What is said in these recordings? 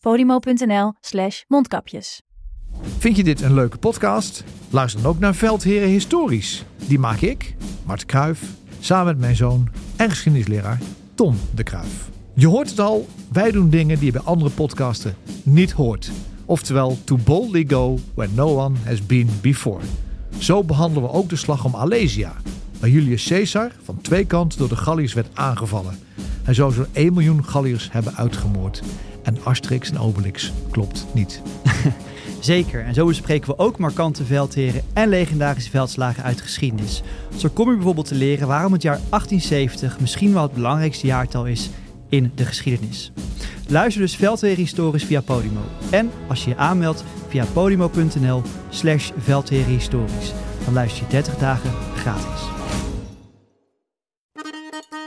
podimo.nl slash mondkapjes. Vind je dit een leuke podcast? Luister dan ook naar Veldheren Historisch. Die maak ik, Mart Kruif, samen met mijn zoon en geschiedenisleraar Tom de Kruif. Je hoort het al, wij doen dingen die je bij andere podcasten niet hoort. Oftewel, to boldly go where no one has been before. Zo behandelen we ook de slag om Alesia, waar Julius Caesar van twee kanten door de Galliërs werd aangevallen. Hij zou zo'n 1 miljoen Galliërs hebben uitgemoord. En Asterix en Obelix klopt niet. Zeker, en zo bespreken we ook markante veldheren en legendarische veldslagen uit de geschiedenis. Zo kom je bijvoorbeeld te leren waarom het jaar 1870 misschien wel het belangrijkste jaartal is in de geschiedenis. Luister dus Veldheren Historisch via Podimo. En als je je aanmeldt via podimo.nl slash. Dan luister je 30 dagen gratis.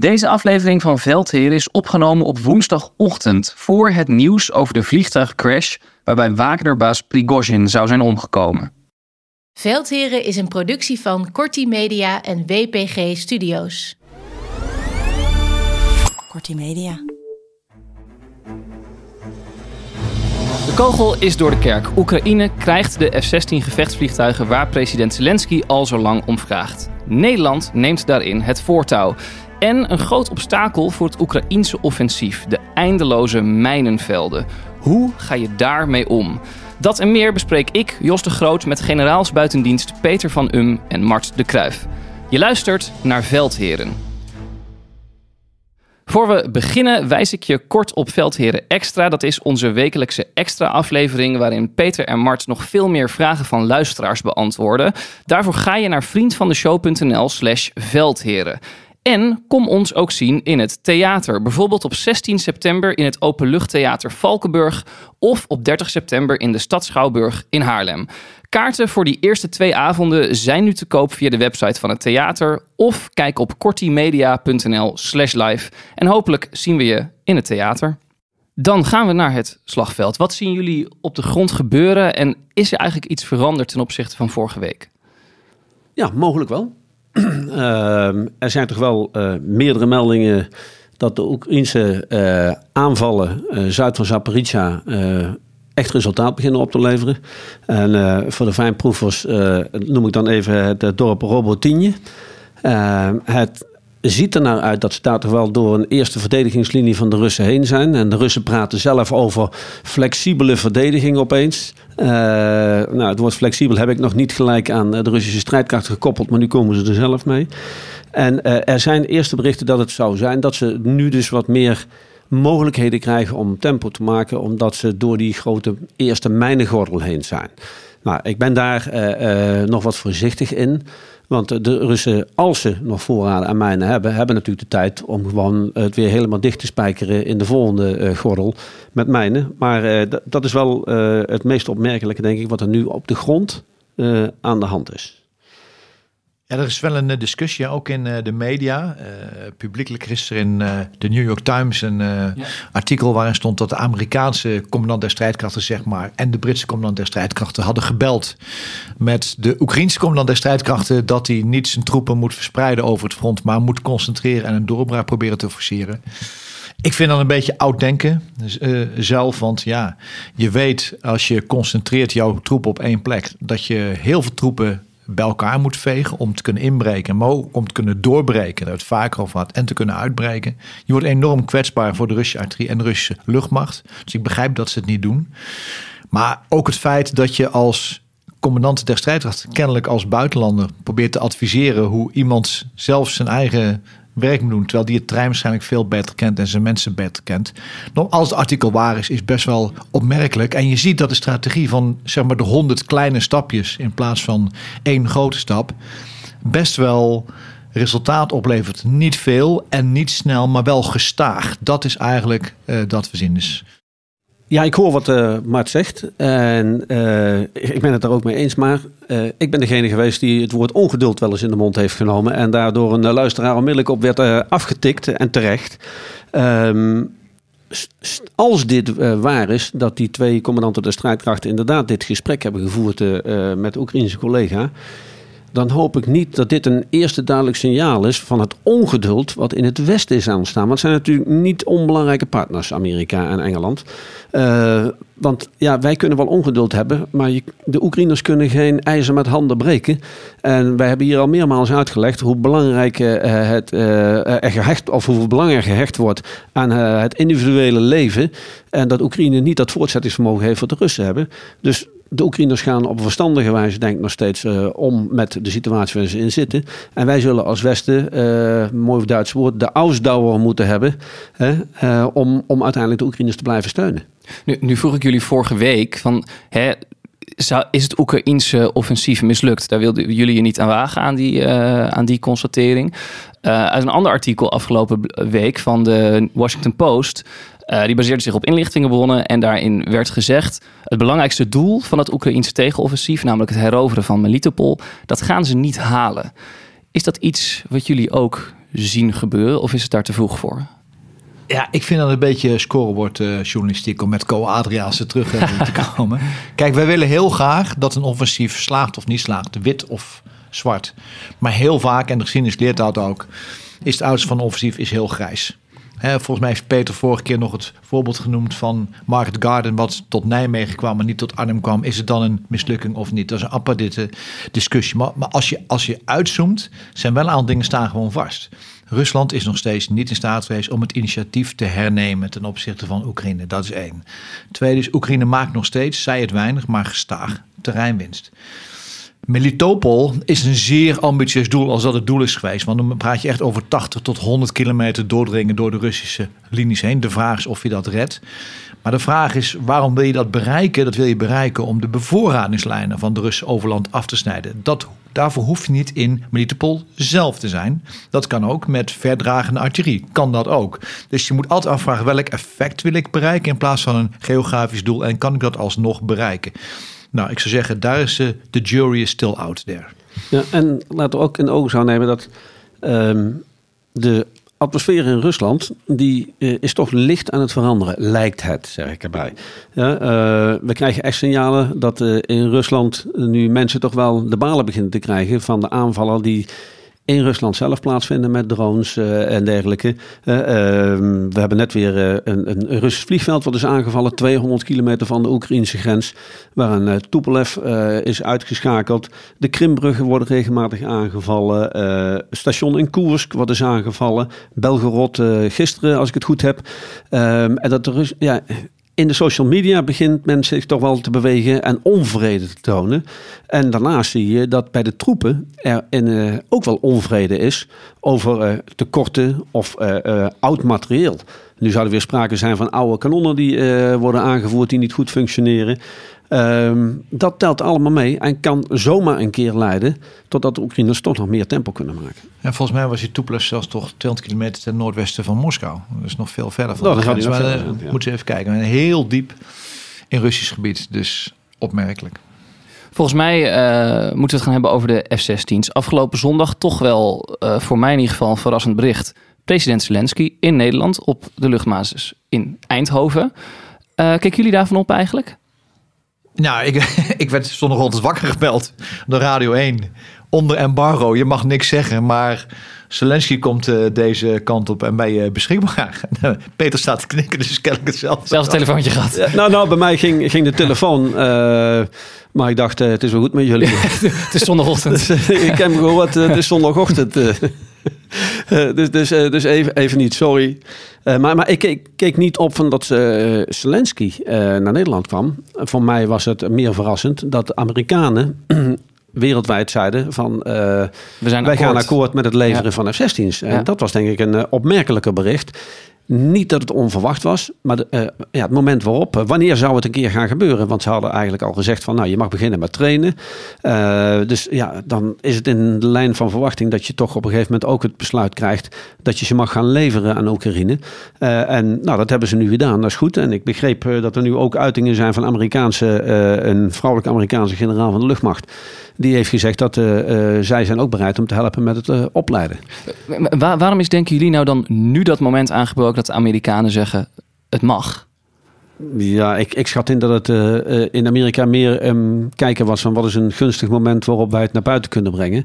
Deze aflevering van Veldheer is opgenomen op woensdagochtend voor het nieuws over de vliegtuigcrash waarbij Wagnerbaas Prigozhin zou zijn omgekomen. Veldheren is een productie van Corti Media en WPG Studios. Corti Media. De kogel is door de kerk. Oekraïne krijgt de F-16 gevechtsvliegtuigen waar president Zelensky al zo lang om vraagt. Nederland neemt daarin het voortouw. En een groot obstakel voor het Oekraïense offensief: de eindeloze mijnenvelden. Hoe ga je daarmee om? Dat en meer bespreek ik, Jos de Groot, met generaals buitendienst Peter van Um en Mart de Kruif. Je luistert naar Veldheren. Voor we beginnen wijs ik je kort op Veldheren Extra. Dat is onze wekelijkse extra aflevering waarin Peter en Mart nog veel meer vragen van luisteraars beantwoorden. Daarvoor ga je naar vriendvandeshow.nl slash veldheren. En kom ons ook zien in het theater. Bijvoorbeeld op 16 september in het Openluchttheater Valkenburg of op 30 september in de Stad Schouwburg in Haarlem. Kaarten voor die eerste twee avonden zijn nu te koop via de website van het theater of kijk op kortimedia.nl slash live. En hopelijk zien we je in het theater. Dan gaan we naar het slagveld. Wat zien jullie op de grond gebeuren en is er eigenlijk iets veranderd ten opzichte van vorige week? Ja, mogelijk wel. Ehm, er zijn toch wel uh, meerdere meldingen dat de Oekraïnse uh, aanvallen uh, zuid van Zaporizhia echt resultaat beginnen op te leveren. En voor de fijnproevers noem ik dan even het dorp Robotinje. Ehm, het ziet er nou uit dat ze daar toch wel door een eerste verdedigingslinie van de Russen heen zijn. En de Russen praten zelf over flexibele verdediging opeens. Uh, nou, het woord flexibel heb ik nog niet gelijk aan de Russische strijdkrachten gekoppeld, maar nu komen ze er zelf mee. En uh, er zijn eerste berichten dat het zou zijn dat ze nu dus wat meer mogelijkheden krijgen om tempo te maken, omdat ze door die grote eerste mijnengordel heen zijn. Nou, ik ben daar nog wat voorzichtig in. Want de Russen, als ze nog voorraden aan mijnen hebben, hebben natuurlijk de tijd om gewoon het weer helemaal dicht te spijkeren in de volgende uh, gordel met mijnen. Maar uh, dat is wel het meest opmerkelijke, denk ik, wat er nu op de grond aan de hand is. Ja, er is wel een discussie, ook in de media. Uh, publiekelijk is er in de New York Times een ja. artikel waarin stond dat de Amerikaanse commandant der strijdkrachten, zeg maar, en de Britse commandant der strijdkrachten hadden gebeld met de Oekraïnse commandant der strijdkrachten dat hij niet zijn troepen moet verspreiden over het front, maar moet concentreren en een doorbraak proberen te forceren. Ik vind dat een beetje oud denken uh, zelf. Want ja, je weet als je concentreert jouw troepen op één plek, dat je heel veel troepen bij elkaar moet vegen om te kunnen inbreken, maar ook om te kunnen doorbreken, daar het vaker over had, en te kunnen uitbreken. Je wordt enorm kwetsbaar voor de Russische artillerie en de Russische luchtmacht. Dus ik begrijp dat ze het niet doen. Maar ook het feit dat je als commandant der strijdkrachten kennelijk als buitenlander probeert te adviseren hoe iemand zelf zijn eigen werk moet doen. Terwijl die het terrein waarschijnlijk veel beter kent en zijn mensen beter kent. Als het artikel waar is, is best wel opmerkelijk. En je ziet dat de strategie van zeg maar de honderd kleine stapjes in plaats van één grote stap best wel resultaat oplevert. Niet veel en niet snel, maar wel gestaag. Dat is eigenlijk uh, dat we zien. Dus ja, ik hoor wat uh, Mart zegt. En uh, ik ben het er ook mee eens. Maar uh, ik ben degene geweest die het woord ongeduld wel eens in de mond heeft genomen. En daardoor een luisteraar onmiddellijk op werd afgetikt. En terecht. Um, als dit waar is, dat die twee commandanten de strijdkrachten inderdaad dit gesprek hebben gevoerd met de Oekraïnse collega dan hoop ik niet dat dit een eerste duidelijk signaal is van het ongeduld wat in het Westen is aanstaan. Want het zijn natuurlijk niet onbelangrijke partners, Amerika en Engeland. Uh, want ja, wij kunnen wel ongeduld hebben, maar de Oekraïners kunnen geen ijzer met handen breken. En wij hebben hier al meermaals uitgelegd hoe belangrijk uh, het uh, gehecht, of hoeveel belang er gehecht wordt aan het individuele leven. En dat Oekraïne niet dat voortzettingsvermogen heeft wat de Russen hebben. Dus de Oekraïners gaan op verstandige wijze, denk ik nog steeds, uh, om met de situatie waar ze in zitten. En wij zullen als Westen, uh, mooi Duits woord, de Ausdauer moeten hebben. Hè, uh, om, om uiteindelijk de Oekraïners te blijven steunen. Nu, nu vroeg ik jullie vorige week van. Hè, is het Oekraïense offensief mislukt? Daar wilden jullie je niet aan wagen aan die, aan die constatering. uit een ander artikel afgelopen week van de Washington Post uh, die baseerde zich op inlichtingenbronnen en daarin werd gezegd: het belangrijkste doel van het Oekraïense tegenoffensief, namelijk het heroveren van Melitopol, dat gaan ze niet halen. Is dat iets wat jullie ook zien gebeuren of is het daar te vroeg voor? Ja, ik vind dat een beetje scorebord uh, journalistiek om met Co Adriaanse terug uh, te komen. Kijk, wij willen heel graag dat een offensief slaagt of niet slaagt, wit of zwart. Maar heel vaak, en de geschiedenis leert dat ook, is het oudste van een offensief is heel grijs volgens mij heeft Peter vorige keer nog het voorbeeld genoemd van Market Garden, wat tot Nijmegen kwam, maar niet tot Arnhem kwam. Is het dan een mislukking of niet? Dat is een aparte discussie. Maar, maar als, je, als je uitzoomt, zijn wel een aantal dingen staan gewoon vast. Rusland is nog steeds niet in staat geweest om het initiatief te hernemen ten opzichte van Oekraïne. Dat is één. Tweede is, Oekraïne maakt nog steeds, zij het weinig, maar gestaag terreinwinst. Melitopol is een zeer ambitieus doel als dat het doel is geweest. Want dan praat je echt over 80 tot 100 kilometer doordringen door de Russische linies heen. De vraag is of je dat redt. Maar de vraag is, waarom wil je dat bereiken? Dat wil je bereiken om de bevoorradingslijnen van de Russen overland af te snijden. Dat, daarvoor hoef je niet in Melitopol zelf te zijn. Dat kan ook met verdragende artillerie. Kan dat ook. Dus je moet altijd afvragen welk effect wil ik bereiken in plaats van een geografisch doel. En kan ik dat alsnog bereiken? Nou, ik zou zeggen, daar is de uh, jury is still out there. Ja, en laten we ook in ogen zou nemen dat um, de atmosfeer in Rusland, die uh, is toch licht aan het veranderen, lijkt het, zeg ik erbij. Ja, uh, we krijgen echt signalen dat uh, in Rusland nu mensen toch wel de balen beginnen te krijgen van de aanvallen die in Rusland zelf plaatsvinden met drones uh, en dergelijke. Uh, uh, we hebben net weer eh, een, een Russisch vliegveld wat is aangevallen, 200 kilometer van de Oekraïnse grens, waar een Tupolev is uitgeschakeld. De Krimbruggen worden regelmatig aangevallen. station in Koersk wat is aangevallen. Belgorod gisteren, als ik het goed heb. Ehm, en dat de Rus ja, in de social media begint men zich toch wel te bewegen en onvrede te tonen. En daarnaast zie je dat bij de troepen er in, uh, ook wel onvrede is over uh, tekorten of uh, oud materieel. Nu zou er weer sprake zijn van oude kanonnen die worden aangevoerd die niet goed functioneren. Um, dat telt allemaal mee en kan zomaar een keer leiden totdat de Oekraïners toch nog meer tempo kunnen maken. En volgens mij was die Tupolev zelfs toch 200 kilometer ten noordwesten van Moskou. Dus nog veel verder van. Nou, dan gaat hij Moeten ze even kijken. Een heel diep in Russisch gebied, dus opmerkelijk. Volgens mij uh, moeten we het gaan hebben over de F-16's. Afgelopen zondag toch wel, uh, voor mij in ieder geval, een verrassend bericht. President Zelensky in Nederland op de luchtbasis in Eindhoven. Uh, kijken jullie daarvan op eigenlijk? Nou, ik, ik werd zondagochtend wakker gebeld door Radio 1. Onder embargo, je mag niks zeggen, maar Zelensky komt uh, deze kant op en ben je beschikbaar. Peter staat te knikken, dus kennelijk hetzelfde. Zelfs een telefoontje gehad. Ja, nou, nou, bij mij ging, ging de telefoon, uh, maar ik dacht, uh, het is wel goed met jullie. het is zondagochtend. ik heb gehoord, het is zondagochtend. Eh, dus dus, eh, dus even, even niet, sorry. Eh, maar maar ik keek, keek niet op van dat Zelensky naar Nederland kwam. Voor mij was het meer verrassend dat de Amerikanen wereldwijd zeiden van... We zijn wij gaan akkoord. met het leveren Ja. van F-16's. En Ja. dat was denk ik een opmerkelijker bericht. Niet dat het onverwacht was, maar eh, ja, het moment waarop, eh, wanneer zou het een keer gaan gebeuren? Want ze hadden eigenlijk al gezegd van, nou, je mag beginnen met trainen. Eh, dus ja, dan is het in de lijn van verwachting dat je toch op een gegeven moment ook het besluit krijgt dat je ze mag gaan leveren aan Oekraïne. En nou, dat hebben ze nu gedaan, dat is goed. En ik begreep dat er nu ook uitingen zijn van Amerikaanse, een vrouwelijke Amerikaanse generaal van de luchtmacht. Die heeft gezegd dat eh, eh, zij zijn ook bereid om te helpen met het eh, opleiden. Waarom is, denken jullie nou dan nu dat moment aangebroken dat de Amerikanen zeggen het mag? Ja, ik, ik schat in dat het in Amerika meer ehm, kijken was van wat is een gunstig moment waarop wij het naar buiten kunnen brengen.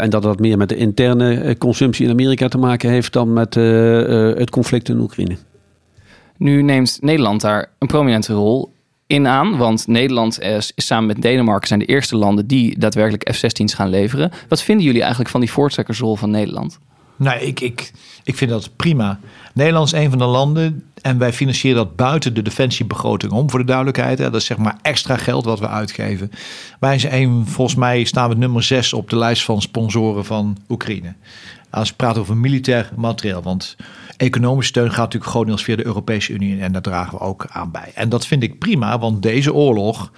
En dat dat meer met de interne consumptie in Amerika te maken heeft dan met het conflict in Oekraïne. Nu neemt Nederland daar een prominente rol in aan. Want Nederland is, is samen met Denemarken zijn de eerste landen die daadwerkelijk F-16's gaan leveren. Wat vinden jullie eigenlijk van die voortrekkersrol van Nederland? Nou, ik, ik, ik vind dat prima. Nederland is een van de landen en wij financieren dat buiten de defensiebegroting om, voor de duidelijkheid. Dat is zeg maar extra geld wat we uitgeven. Wij zijn een, volgens mij staan we nummer 6 op de lijst van sponsoren van Oekraïne. Als we praten over militair materieel, want economische steun gaat natuurlijk grotendeels via de Europese Unie en daar dragen we ook aan bij. En dat vind ik prima, want deze oorlog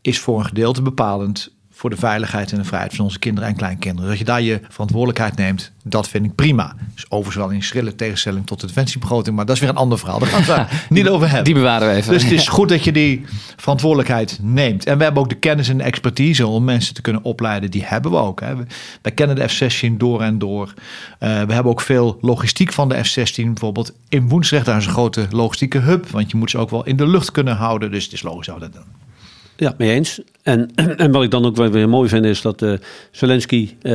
is voor een gedeelte bepalend voor de veiligheid en de vrijheid van onze kinderen en kleinkinderen. Dat je daar je verantwoordelijkheid neemt, dat vind ik prima. Dus overigens wel in schrille tegenstelling tot de defensiebegroting, maar dat is weer een ander verhaal. Daar gaan we het niet over hebben. Die bewaren we even. Dus het is goed dat je die verantwoordelijkheid neemt. En we hebben ook de kennis en de expertise om mensen te kunnen opleiden. Die hebben we ook. Hè. We- Wij kennen de F-16 door en door. Eh, we hebben ook veel logistiek van de F-16. Bijvoorbeeld in Woensdrecht, daar is een grote logistieke hub. Want je moet ze ook wel in de lucht kunnen houden. Dus het is logisch dat we dat doen. Ja, mee eens. En, en wat ik dan ook weer mooi vind is dat eh, Zelensky eh,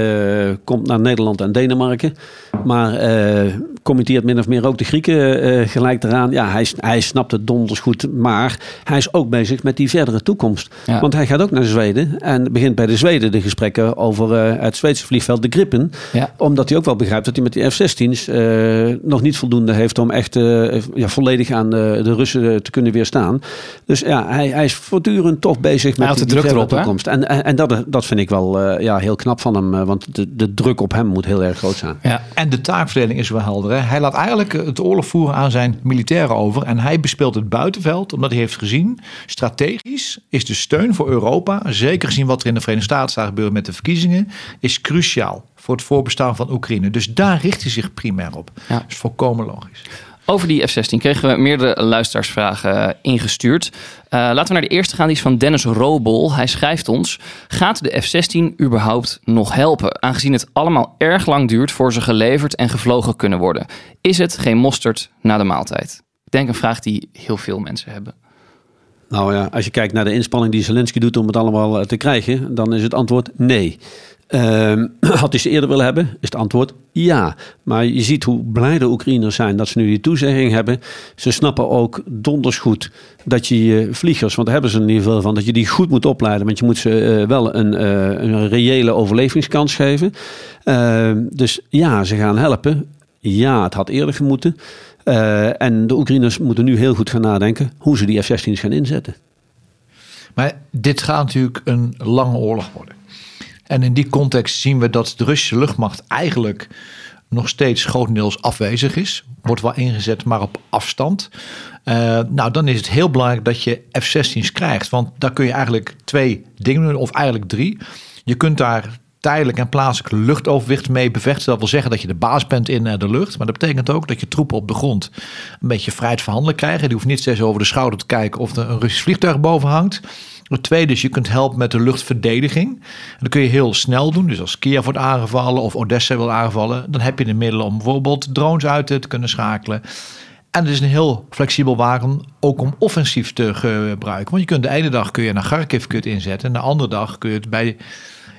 komt naar Nederland en Denemarken. Maar eh committeert min of meer ook de Grieken gelijk eraan. Ja, hij, hij snapt het donders goed. Maar hij is ook bezig met die verdere toekomst. Ja. Want hij gaat ook naar Zweden. En begint bij de Zweden de gesprekken over het Zweedse vliegveld de Gripen. Ja. Omdat hij ook wel begrijpt dat hij met die F-16's eh, nog niet voldoende heeft om echt ja, volledig aan de, de Russen te kunnen weerstaan. Dus ja, hij, hij is voortdurend toch bezig met de druk erop, hè? toekomst. En, en, en dat, dat vind ik wel eh, ja, heel knap van hem. eh, want de, de druk op hem moet heel erg groot zijn. Ja. En de taakverdeling is wel helder. Hè? Hij laat eigenlijk het oorlog voeren aan zijn militairen over. En hij bespeelt het buitenveld, omdat hij heeft gezien... strategisch is de steun voor Europa... zeker gezien wat er in de Verenigde Staten staat gebeuren met de verkiezingen... is cruciaal voor het voorbestaan van Oekraïne. Dus daar richt hij zich primair op. Ja. Dat is volkomen logisch. Over die F-16 kregen we meerdere luisteraarsvragen eh, ingestuurd. Eh, laten we naar de eerste gaan, die is van Dennis Robol. Hij schrijft ons: Gaat de F-16 überhaupt nog helpen? Aangezien het allemaal erg lang duurt voor ze geleverd en gevlogen kunnen worden. Is het geen mosterd na de maaltijd? Ik denk een vraag die heel veel mensen hebben. Nou ja, als je kijkt naar de inspanning die Zelensky doet om het allemaal eh, te krijgen, dan is het antwoord nee. Ehm, had hij ze eerder willen hebben, is het antwoord ja. Maar je ziet hoe blij de Oekraïners zijn dat ze nu die toezegging hebben. Ze snappen ook donders goed dat je je vliegers, want daar hebben ze in ieder geval van, dat je die goed moet opleiden. Want je moet ze eh, wel een, eh, een reële overlevingskans geven. Ehm, dus ja, ze gaan helpen. Ja, het had eerder gemoeten. Eh, en de Oekraïners moeten nu heel goed gaan nadenken hoe ze die F-16's gaan inzetten. Maar dit gaat natuurlijk een lange oorlog worden. En in die context zien we dat de Russische luchtmacht eigenlijk nog steeds grotendeels afwezig is. Wordt wel ingezet, maar op afstand. Eh, nou, dan is het heel belangrijk dat je F-16's krijgt. Want daar kun je eigenlijk twee dingen doen, of eigenlijk drie. Je kunt daar tijdelijk en plaatselijk luchtoverwicht mee bevechten. Dat wil zeggen dat je de baas bent in eh, de lucht. Maar dat betekent ook dat je troepen op de grond een beetje vrij te verhandelen krijgen. Die hoeft niet steeds over de schouder te kijken of er een Russisch vliegtuig boven hangt. Het tweede is, je kunt helpen met de luchtverdediging. En dat kun je heel snel doen. Dus als Kiev wordt aangevallen of Odessa wil aanvallen, dan heb je de middelen om bijvoorbeeld drones uit te kunnen schakelen. En het is een heel flexibel wagen ook om offensief te gebruiken. Want je kunt de ene dag kun je naar Kharkiv kut inzetten en de andere dag kun je het bij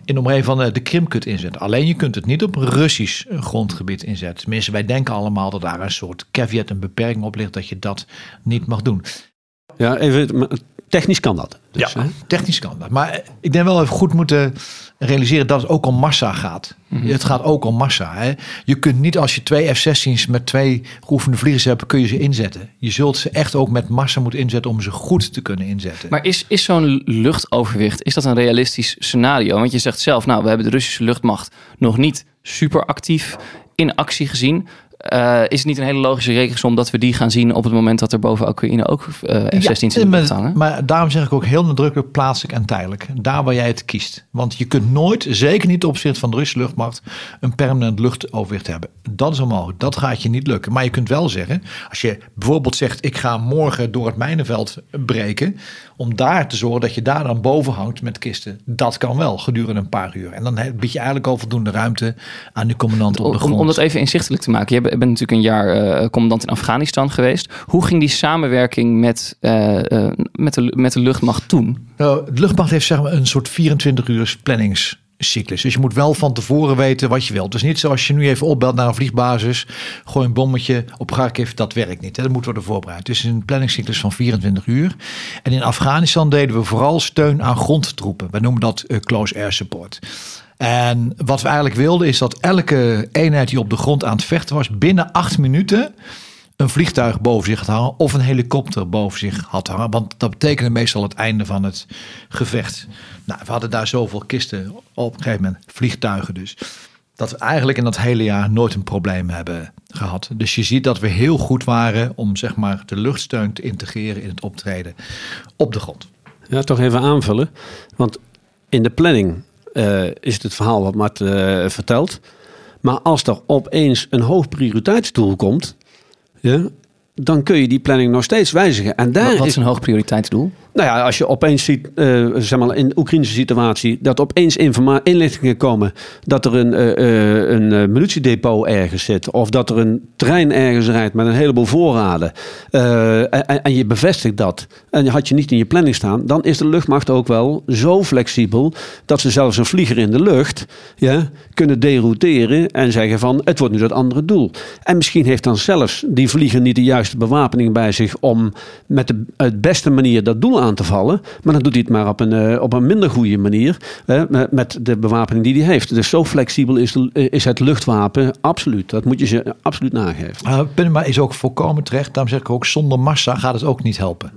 in de omgeving van eh, de Krim kunt inzetten. Alleen je kunt het niet op Russisch eh, grondgebied inzetten. Tenminste, wij denken allemaal dat daar een soort caveat, een beperking op ligt dat je dat niet mag doen. Ja, even, technisch kan dat. Dus, ja, hè? technisch kan dat. Maar ik denk wel even goed moeten realiseren dat het ook om massa gaat. Het gaat ook om massa. Hè. Je kunt niet als je twee F-16's met twee geoefende vliegers hebt, kun je ze inzetten. Je zult ze echt ook met massa moeten inzetten om ze goed te kunnen inzetten. Maar is, is zo'n luchtoverwicht, is dat een realistisch scenario? Want je zegt zelf, nou, we hebben de Russische luchtmacht nog niet super actief in actie gezien. Eh, is het niet een hele logische rekensom dat we die gaan zien op het moment dat er boven Oekraïne ook eh, F-16's in de maar, lucht hangen? maar daarom zeg ik ook heel nadrukkelijk plaatselijk en tijdelijk. Daar waar jij het kiest. Want je kunt nooit, zeker niet ten opzichte van de Russische luchtmacht, een permanent luchtoverwicht hebben. Dat is onmogelijk. Dat gaat je niet lukken. Maar je kunt wel zeggen, als je bijvoorbeeld zegt, ik ga morgen door het mijnenveld breken, om daar te zorgen dat je daar dan boven hangt met kisten. Dat kan wel gedurende een paar uur. En dan heb- bied je eigenlijk al voldoende ruimte aan de commandant op de Om, grond. om dat even inzichtelijk te maken. Je bent bent natuurlijk een jaar eh, commandant in Afghanistan geweest. Hoe ging die samenwerking met, eh, eh, met, de, met de luchtmacht toen? Nou, de luchtmacht heeft zeg maar een soort 24 uur planningscyclus. Dus je moet wel van tevoren weten wat je wilt. Dus niet zoals je nu even opbelt naar een vliegbasis, gooi een bommetje op Kharkiv, dat werkt niet. Dat moet worden voorbereid. Is een planningscyclus van 24 uur. En in Afghanistan deden we vooral steun aan grondtroepen. We noemen dat close air support. En wat we eigenlijk wilden is dat elke eenheid die op de grond aan het vechten was, binnen acht minuten een vliegtuig boven zich had hangen of een helikopter boven zich had hangen. Want dat betekende meestal het einde van het gevecht. Nou, we hadden daar zoveel kisten op een gegeven moment, vliegtuigen dus. Dat we eigenlijk in dat hele jaar nooit een probleem hebben gehad. Dus je ziet dat we heel goed waren om zeg maar de luchtsteun te integreren in het optreden op de grond. Ja, toch even aanvullen. Want in de planning is het het verhaal wat Mart eh, vertelt. Maar als er opeens een hoog prioriteitsdoel komt, ja, dan kun je die planning nog steeds wijzigen. En daar Wat, is een hoog prioriteitsdoel? Nou ja, als je opeens ziet, eh, zeg maar in de Oekraïnse situatie, dat opeens inlichtingen komen dat er een, eh, een munitiedepot ergens zit, of dat er een trein ergens rijdt met een heleboel voorraden, en, je bevestigt dat, en had je niet in je planning staan, dan is de luchtmacht ook wel zo flexibel dat ze zelfs een vlieger in de lucht kunnen derouteren en zeggen van het wordt nu dat andere doel. En misschien heeft dan zelfs die vlieger niet de juiste bewapening bij zich om met de beste manier dat doel aan te vallen. Maar dan doet hij het maar op een, eh, op een minder goede manier. hè, met, de bewapening die hij heeft. Dus zo flexibel is, de, is het luchtwapen absoluut. Dat moet je ze absoluut nageven. Uh, Punma is ook volkomen terecht. Daarom zeg ik ook, zonder massa gaat het ook niet helpen.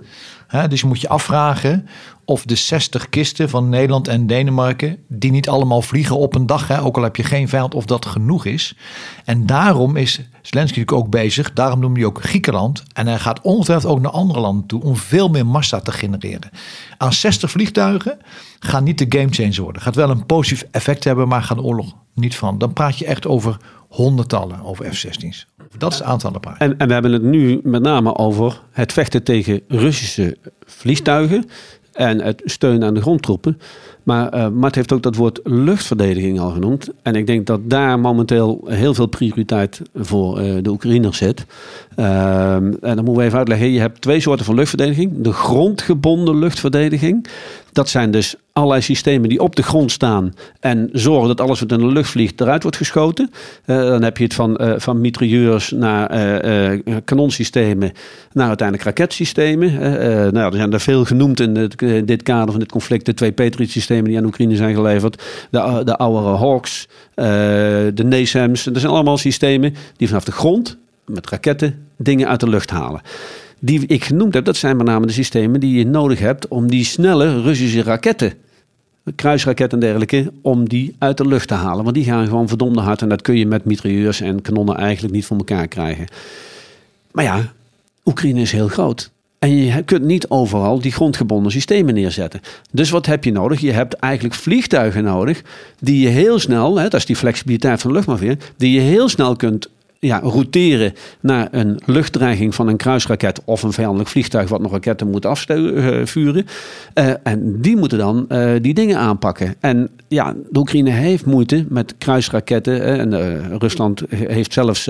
Dus je moet je afvragen of de 60 kisten van Nederland en Denemarken, die niet allemaal vliegen op een dag, hè, ook al heb je geen vijand, of dat genoeg is. En daarom is Zelensky natuurlijk ook bezig, daarom noemt hij ook Griekenland. En hij gaat ongetwijfeld ook naar andere landen toe om veel meer massa te genereren. Aan 60 vliegtuigen gaan niet de game changer worden. Gaat wel een positief effect hebben, maar gaat de oorlog niet van. Dan praat je echt over honderdtallen over F-16's. Dat is het aantal. En, en we hebben het nu met name over het vechten tegen Russische vliegtuigen. En het steun aan de grondtroepen. Maar eh Mart heeft ook dat woord luchtverdediging al genoemd. En ik denk dat daar momenteel heel veel prioriteit voor eh, de Oekraïners zit. Ehm, en dan moeten we even uitleggen. Je hebt twee soorten van luchtverdediging. De grondgebonden luchtverdediging. Dat zijn dus allerlei systemen die op de grond staan en zorgen dat alles wat in de lucht vliegt eruit wordt geschoten. Eh, dan heb je het van, eh, van mitrailleurs naar eh, kanonsystemen, naar uiteindelijk raketsystemen. Nou, er zijn er veel genoemd in dit, kader van dit conflict. De twee Patriot-systemen die aan Oekraïne zijn geleverd. De, de Hawks, de NASAMS. Dat zijn allemaal systemen die vanaf de grond met raketten dingen uit de lucht halen die ik genoemd heb, dat zijn met name de systemen die je nodig hebt om die snelle Russische raketten, kruisraketten en dergelijke, om die uit de lucht te halen. Want die gaan gewoon verdomde hard en dat kun je met mitrailleurs en kanonnen eigenlijk niet voor elkaar krijgen. Maar ja, Oekraïne is heel groot. En je kunt niet overal die grondgebonden systemen neerzetten. Dus wat heb je nodig? Je hebt eigenlijk vliegtuigen nodig die je heel snel, hè, dat is die flexibiliteit van de luchtmacht die je heel snel kunt ja, routeren naar een luchtdreiging van een kruisraket of een vijandelijk vliegtuig wat nog raketten moet afvuren. Uh, en die moeten dan uh, die dingen aanpakken. En ja, de Oekraïne heeft moeite met kruisraketten. En uh, Rusland heeft zelfs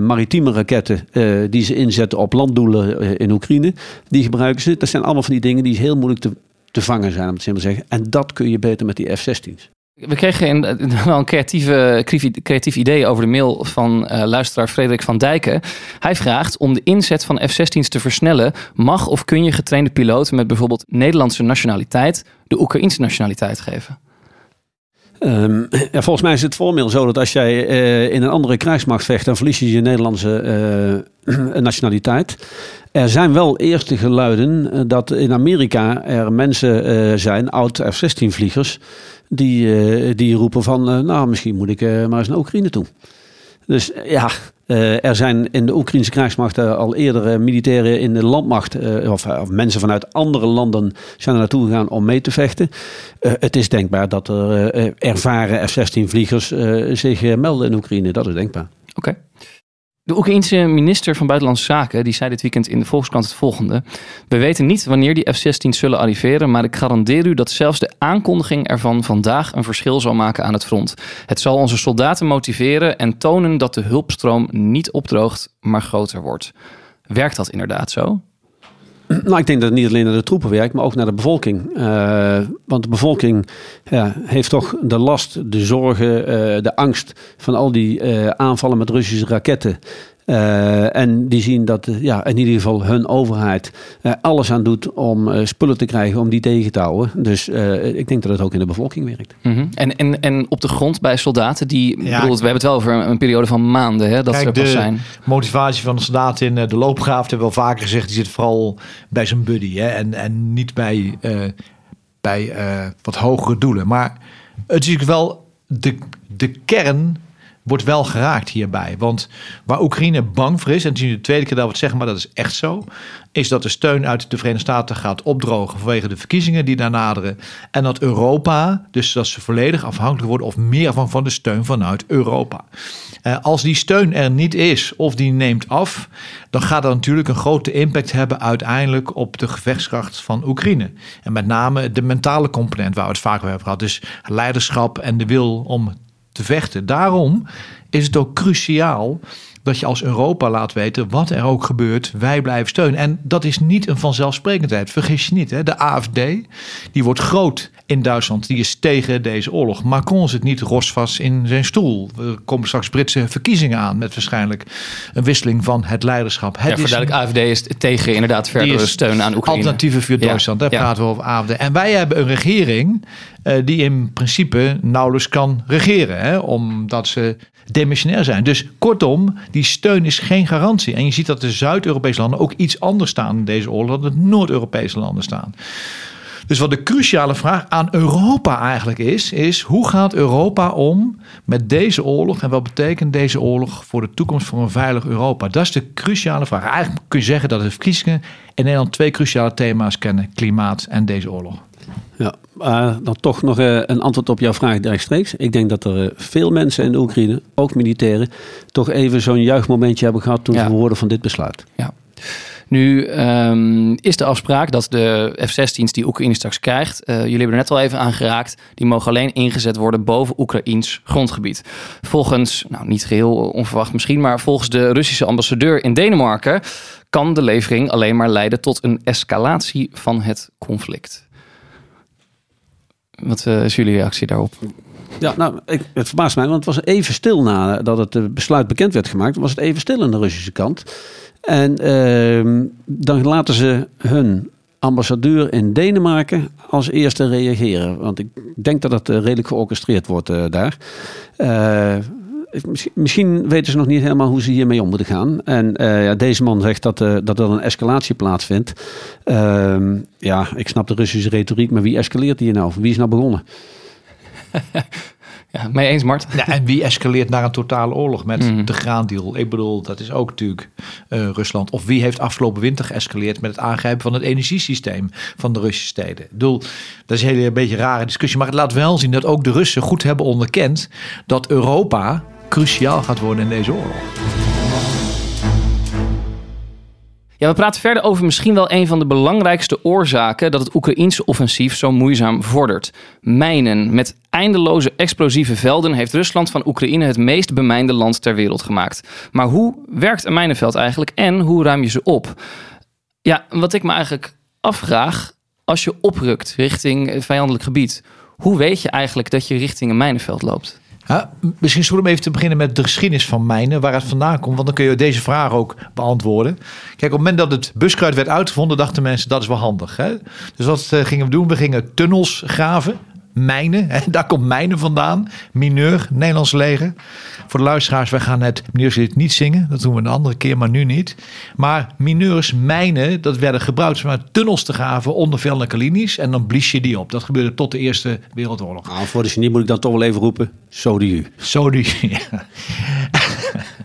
maritieme raketten die ze inzetten op landdoelen in Oekraïne. Die gebruiken ze. Dat zijn allemaal van die dingen die heel moeilijk te, te vangen zijn, om het zo maar zeggen. En dat kun je beter met die F-16's. We kregen wel een creatieve, creatief- creatief idee over de mail van eh, luisteraar Frederik van Dijken. Hij vraagt om de inzet van F-16's te versnellen. Mag of kun je getrainde piloten met bijvoorbeeld Nederlandse nationaliteit de Oekraïnse nationaliteit geven? Ehm, ja, volgens mij is het formeel zo dat als jij eh, in een andere krijgsmacht vecht, dan verlies je je Nederlandse eh, nationaliteit. Er zijn wel eerste geluiden eh, dat in Amerika er mensen zijn, oud F-16-vliegers, die, eh, die roepen van, nou misschien moet ik maar eens naar Oekraïne toe. Dus ja, eh, er zijn in de Oekraïnse krijgsmacht eh, al eerder eh, militairen in de landmacht, of, of mensen vanuit andere landen zijn er naartoe gegaan om mee te vechten. Het is denkbaar dat er ervaren F-16-vliegers eh, zich melden in Oekraïne. Dat is denkbaar. Oké. De Oekraïense minister van Buitenlandse Zaken die zei dit weekend in de Volkskrant het volgende. We weten niet wanneer die F-16 zullen arriveren, maar ik garandeer u dat zelfs de aankondiging ervan vandaag een verschil zal maken aan het front. Het zal onze soldaten motiveren en tonen dat de hulpstroom niet opdroogt, maar groter wordt. Werkt dat inderdaad zo? Nou, ik denk dat het niet alleen naar de troepen werkt, maar ook naar de bevolking. Eh, want de bevolking ja, heeft toch de last, de zorgen, eh, de angst van al die eh, aanvallen met Russische raketten. Eh, en die zien dat eh, ja, in ieder geval hun overheid eh, alles aan doet om eh, spullen te krijgen om die tegen te houden. Dus eh, ik denk dat het ook in de bevolking werkt. Mhm. en, en, en op de grond bij soldaten die. Ja, bedoel, we hebben het wel over een, een periode van maanden hè, dat Kijk, ze er pas de zijn. motivatie van de soldaat in de loopgraaf, hebben we wel vaker gezegd, die zit vooral bij zijn buddy. Hè? En, en niet bij, eh, bij eh, wat hogere doelen. Maar het is natuurlijk wel, de, de kern wordt wel geraakt hierbij. Want waar Oekraïne bang voor is, en het is de tweede keer dat we het zeggen, maar dat is echt zo, is dat de steun uit de Verenigde Staten gaat opdrogen vanwege de verkiezingen die daar naderen. En dat Europa, dus dat ze volledig afhankelijk worden of meer afhankelijk van de steun vanuit Europa. Eh, als die steun er niet is of die neemt af, dan gaat dat natuurlijk een grote impact hebben uiteindelijk op de gevechtskracht van Oekraïne. En met name de mentale component waar we het vaak over hebben gehad. Dus leiderschap en de wil om te vechten. Daarom is het ook cruciaal dat je als Europa laat weten wat er ook gebeurt, wij blijven steunen. En dat is niet een vanzelfsprekendheid. Vergis je niet, hè? de AFD die wordt groot in Duitsland, die is tegen deze oorlog. Macron zit niet rosvast in zijn stoel. Er komen straks Britse verkiezingen aan met waarschijnlijk een wisseling van het leiderschap. Het Ja, is duidelijk, AFD is tegen inderdaad verdere steun aan Oekraïne. Alternatieven voor Ja. Duitsland, daar Ja. praten we over AFD. En wij hebben een regering eh, die in principe nauwelijks kan regeren, hè, omdat ze demissionair zijn. Dus kortom, die steun is geen garantie. En je ziet dat de Zuid-Europese landen ook iets anders staan in deze oorlog dan de Noord-Europese landen staan. Dus wat de cruciale vraag aan Europa eigenlijk is, is hoe gaat Europa om met deze oorlog en wat betekent deze oorlog voor de toekomst van een veilig Europa? Dat is de cruciale vraag. Eigenlijk kun je zeggen dat de verkiezingen in Nederland twee cruciale thema's kennen: klimaat en deze oorlog. Ja, eh, dan toch nog eh, een antwoord op jouw vraag rechtstreeks. Ik denk dat er eh, veel mensen in de Oekraïne, ook militairen, toch even zo'n juichmomentje hebben gehad toen Ja. ze hoorden van dit besluit. Ja. Nu ehm, is de afspraak dat de F-16's die Oekraïne straks krijgt, jullie hebben er net al even aan geraakt, die mogen alleen ingezet worden boven Oekraïns grondgebied. Volgens, nou niet geheel onverwacht misschien, maar volgens de Russische ambassadeur in Denemarken kan de levering alleen maar leiden tot een escalatie van het conflict. Wat eh, is jullie reactie daarop? Ja, nou, ik, het verbaast mij, want het was even stil nadat het eh, besluit bekend werd gemaakt. Was het even stil aan de Russische kant. En ehm, dan laten ze hun ambassadeur in Denemarken als eerste reageren. Want ik denk dat het eh, redelijk georchestreerd wordt daar. Eh, misschien, misschien weten ze nog niet helemaal hoe ze hiermee om moeten gaan. En eh, ja, deze man zegt dat, eh, dat er een escalatie plaatsvindt. Ehm, ja, ik snap de Russische retoriek, maar wie escaleert hier nou? Wie is nou begonnen? Ja, mee eens, Mart? Ja, en wie escaleert naar een totale oorlog met Mhm. de graandeal? Ik bedoel, dat is ook natuurlijk eh, Rusland. Of wie heeft afgelopen winter geëscaleerd met het aangrijpen van het energiesysteem van de Russische steden? Ik bedoel, dat is een hele beetje een rare discussie. Maar het laat wel zien dat ook de Russen goed hebben onderkend dat Europa cruciaal gaat worden in deze oorlog. Ja, we praten verder over misschien wel een van de belangrijkste oorzaken dat het Oekraïense offensief zo moeizaam vordert. Mijnen. Met eindeloze explosieve velden heeft Rusland van Oekraïne het meest bemijnde land ter wereld gemaakt. Maar hoe werkt een mijnenveld eigenlijk en hoe ruim je ze op? Ja, wat ik me eigenlijk afvraag, als je oprukt richting vijandelijk gebied, Hoe weet je eigenlijk dat je richting een mijnenveld loopt? Misschien is het goed om even te beginnen met de geschiedenis van mijnen, waar het vandaan komt. Want dan kun je deze vraag ook beantwoorden. Kijk, op het moment dat het buskruid werd uitgevonden, dachten mensen dat is wel handig. Hè? Dus wat eh, gingen we doen? We gingen tunnels graven mijnen. Daar komt mijnen vandaan. Mineur, Nederlands leger. Voor de luisteraars, wij gaan het mineurslied niet zingen. Dat doen we een andere keer, maar nu niet. Maar mineurs, mijnen, dat werden gebruikt om tunnels te graven onder vijandelijke linies. En dan blies je die op. Dat gebeurde tot de Eerste Wereldoorlog. Nou, voor de genie moet ik dan toch wel even roepen. Zo die, ja.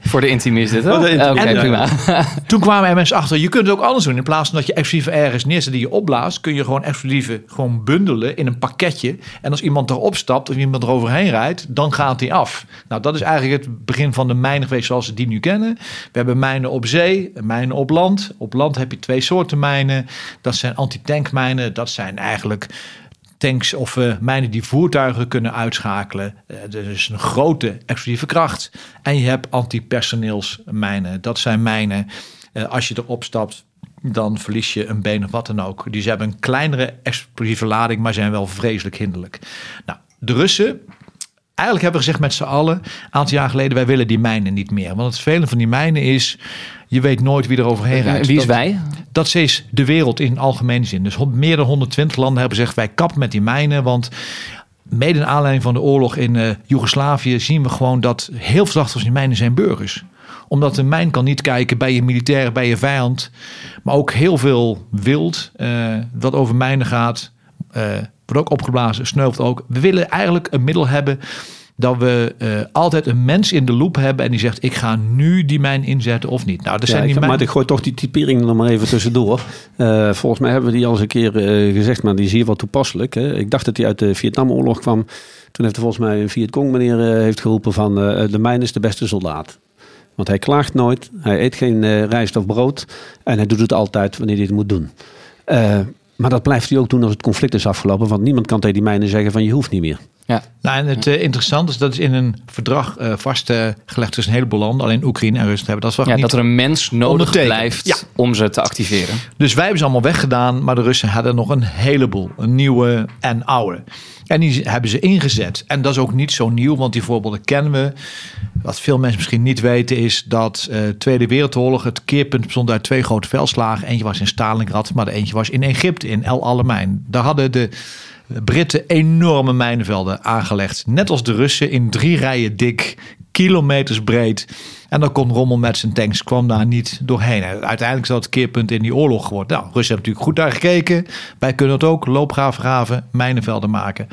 Voor de dit, Voor hoor. de intimist, Oké, ja. prima. Toen kwamen er mensen achter, je kunt het ook anders doen. In plaats van dat je explosieven ergens neerzet die je opblaast, kun je gewoon explosieven gewoon bundelen in een pakketje. En als iemand erop stapt of iemand eroverheen rijdt, dan gaat die af. Nou, dat is eigenlijk het begin van de mijnen geweest zoals we die nu kennen. We hebben mijnen op zee, mijnen op land. Op land heb je twee soorten mijnen. Dat zijn antitankmijnen. Dat zijn eigenlijk tanks of eh, mijnen die voertuigen kunnen uitschakelen. Er is een grote explosieve kracht. En je hebt antipersoneelsmijnen. Dat zijn mijnen, eh, als je erop stapt, dan verlies je een been of wat dan ook. Die hebben een kleinere explosieve lading, maar zijn wel vreselijk hinderlijk. Nou, de Russen... Eigenlijk hebben we gezegd met z'n allen, een aantal jaar geleden, wij willen die mijnen niet meer. Want het vele van die mijnen is, je weet nooit wie er overheen rijdt. Wie is Dat- wij? dat is de wereld in algemene zin. Dus meer dan 120 landen hebben gezegd: wij kappen met die mijnen. Want mede in aanleiding van de oorlog in eh, Joegoslavië zien we gewoon dat heel veel slachtoffers die mijnen zijn burgers. Omdat een mijn kan niet kijken bij je militair, bij je vijand. Maar ook heel veel wild eh, dat over mijnen gaat. eh, wordt ook opgeblazen, sneuvelt ook. We willen eigenlijk een middel hebben dat we eh, altijd een mens in de loop hebben en die zegt: ik ga nu die mijn inzetten of niet. Nou, Ja, zijn die ik, maar ik gooi toch die typering er nog maar even tussendoor. Eh, volgens mij hebben we die al eens een keer eh, gezegd, maar die is hier wel toepasselijk. Hè. Ik dacht dat hij uit de Vietnamoorlog kwam. Toen heeft er volgens mij een Vietcong meneer heeft geroepen van de mijn is de beste soldaat. Want hij klaagt nooit, hij eet geen rijst of brood en hij doet het altijd wanneer hij het moet doen. Maar dat blijft hij ook doen als het conflict is afgelopen. Want niemand kan tegen die mijnen zeggen van je hoeft niet meer. Ja. Nou, en het eh, interessante is dat is in een verdrag eh, vastgelegd tussen een heleboel landen. Alleen Oekraïne en Rusland hebben dat wel Ja, niet. dat er een mens nodig blijft Ja. om ze te activeren. Dus wij hebben ze allemaal weggedaan, maar de Russen hadden nog een heleboel. Een nieuwe en oude. En die hebben ze ingezet. En dat is ook niet zo nieuw, want die voorbeelden kennen we. Wat veel mensen misschien niet weten is dat eh Tweede Wereldoorlog het keerpunt bestond uit twee grote veldslagen. Eentje was in Stalingrad, maar de eentje was in Egypte, in El Alamein. Daar hadden de Britten enorme mijnenvelden aangelegd. Net als de Russen in drie rijen dik, kilometers breed. En dan kon Rommel met zijn tanks kwam daar niet doorheen. En uiteindelijk is dat het keerpunt in die oorlog geworden. Nou, Russen hebben natuurlijk goed naar gekeken. Wij kunnen het ook, loopgraven graven, mijnenvelden maken.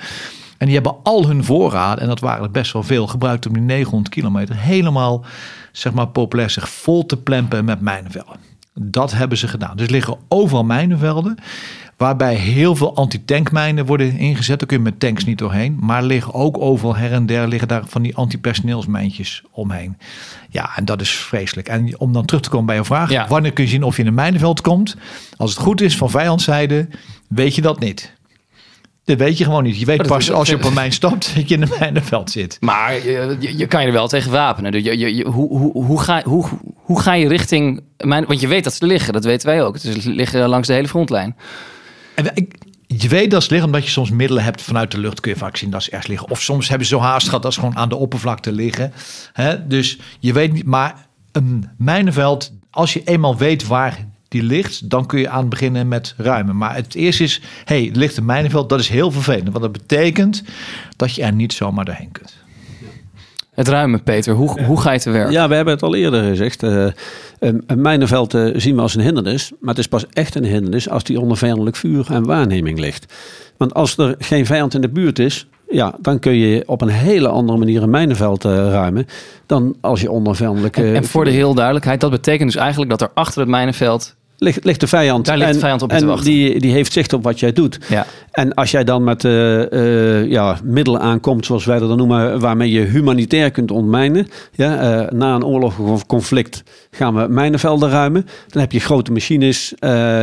En die hebben al hun voorraden, en dat waren er best wel veel, gebruikt om die 900 kilometer helemaal, zeg maar, populair zich vol te plempen met mijnenvelden. Dat hebben ze gedaan. Dus liggen overal mijnenvelden. Waarbij heel veel antitankmijnen worden ingezet. Daar kun je met tanks niet doorheen. Maar liggen ook overal her en der liggen daar van die antipersoneelsmijntjes omheen. Ja, en dat is vreselijk. En om dan terug te komen bij jouw vraag. Ja. Wanneer kun je zien of je in een mijnenveld komt? Als het goed is van vijandszijde, weet je dat niet. Dat weet je gewoon niet. Je weet pas als je op een mijn stapt dat je in een mijnenveld zit. Maar je, je, je kan je er wel tegen wapenen. Dus je, je, je- hoe, hoe, hoe, ga, hoe, hoe ga je richting... Mijn, want je weet dat ze liggen, dat weten wij ook. Ze liggen langs de hele frontlijn. En ik, je weet dat ze liggen omdat je soms middelen hebt vanuit de lucht. Kun je vaak zien dat ze ergens liggen. Of soms hebben ze zo haast gehad dat ze gewoon aan de oppervlakte liggen. Dus je weet niet. Maar een mijnenveld, als je eenmaal weet waar die ligt, dan kun je aan beginnen met ruimen. Maar het eerste is, hey, ligt een mijnenveld. Dat is heel vervelend. Want dat betekent dat je er niet zomaar doorheen kunt. Het ruimen, Peter. Hoe, hoe ga je te werk? Ja, we hebben het al eerder gezegd. eh, een, een mijnenveld eh, zien we als een hindernis. Maar het is pas echt een hindernis als die onder vijandelijk vuur en waarneming ligt. Want als er geen vijand in de buurt is, ja, dan kun je op een hele andere manier een mijnenveld eh, ruimen. Dan als je onder. En, en voor de heel duidelijkheid, dat betekent dus eigenlijk dat er achter het mijnenveld... ligt, ligt de vijand. Daar ligt de en, vijand op je te en wachten. Die, die heeft zicht op wat jij doet. Ja. En als jij dan met eh, eh, ja, middelen aankomt, zoals wij dat dan noemen, waarmee je humanitair kunt ontmijnen. Ja, eh, na een oorlog of conflict gaan we mijnenvelden ruimen. Dan heb je grote machines,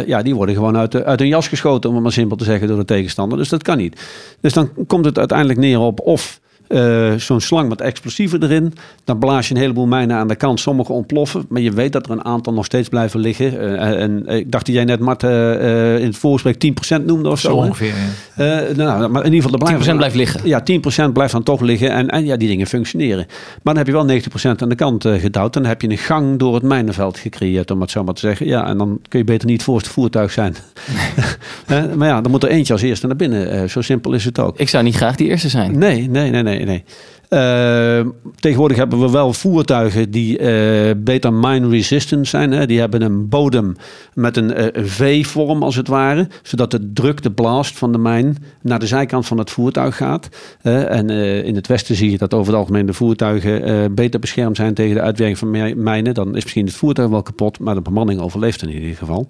ja, die worden gewoon uit, de, uit hun jas geschoten, om het maar simpel te zeggen, door de tegenstander. Dus dat kan niet. Dus dan komt het uiteindelijk neer op of eh, zo'n slang met explosieven erin. Dan blaas je een heleboel mijnen aan de kant. Sommige ontploffen, maar je weet dat er een aantal nog steeds blijven liggen. Eh, en ik dacht dat jij net, Mart, eh, in het voorgesprek 10% noemde of zo. Zo ongeveer. ja. Eh, nou, maar in ieder geval, er 10% blijven, blijft liggen. Ja, 10% blijft dan toch liggen en, en ja, die dingen functioneren. Maar dan heb je wel 90% aan de kant eh, gedouwd. Dan heb je een gang door het mijnenveld gecreëerd, om het zo maar te zeggen. Ja, en dan kun je beter niet voor het voertuig zijn. Eh, maar ja, dan moet er eentje als eerste naar binnen. Eh, zo simpel is het ook. Ik zou niet graag die eerste zijn. Nee, nee, nee, nee. Nee. Eh, tegenwoordig hebben we wel voertuigen die eh, beter mine resistant zijn. Hè. Die hebben een bodem met een, eh, een V-vorm als het ware. Zodat de druk, de blast van de mijn naar de zijkant van het voertuig gaat. En eh, in het westen zie je dat over het algemeen de voertuigen beter beschermd zijn tegen de uitwerking van mij- mijnen. Dan is misschien het voertuig wel kapot, maar de bemanning overleeft in ieder geval.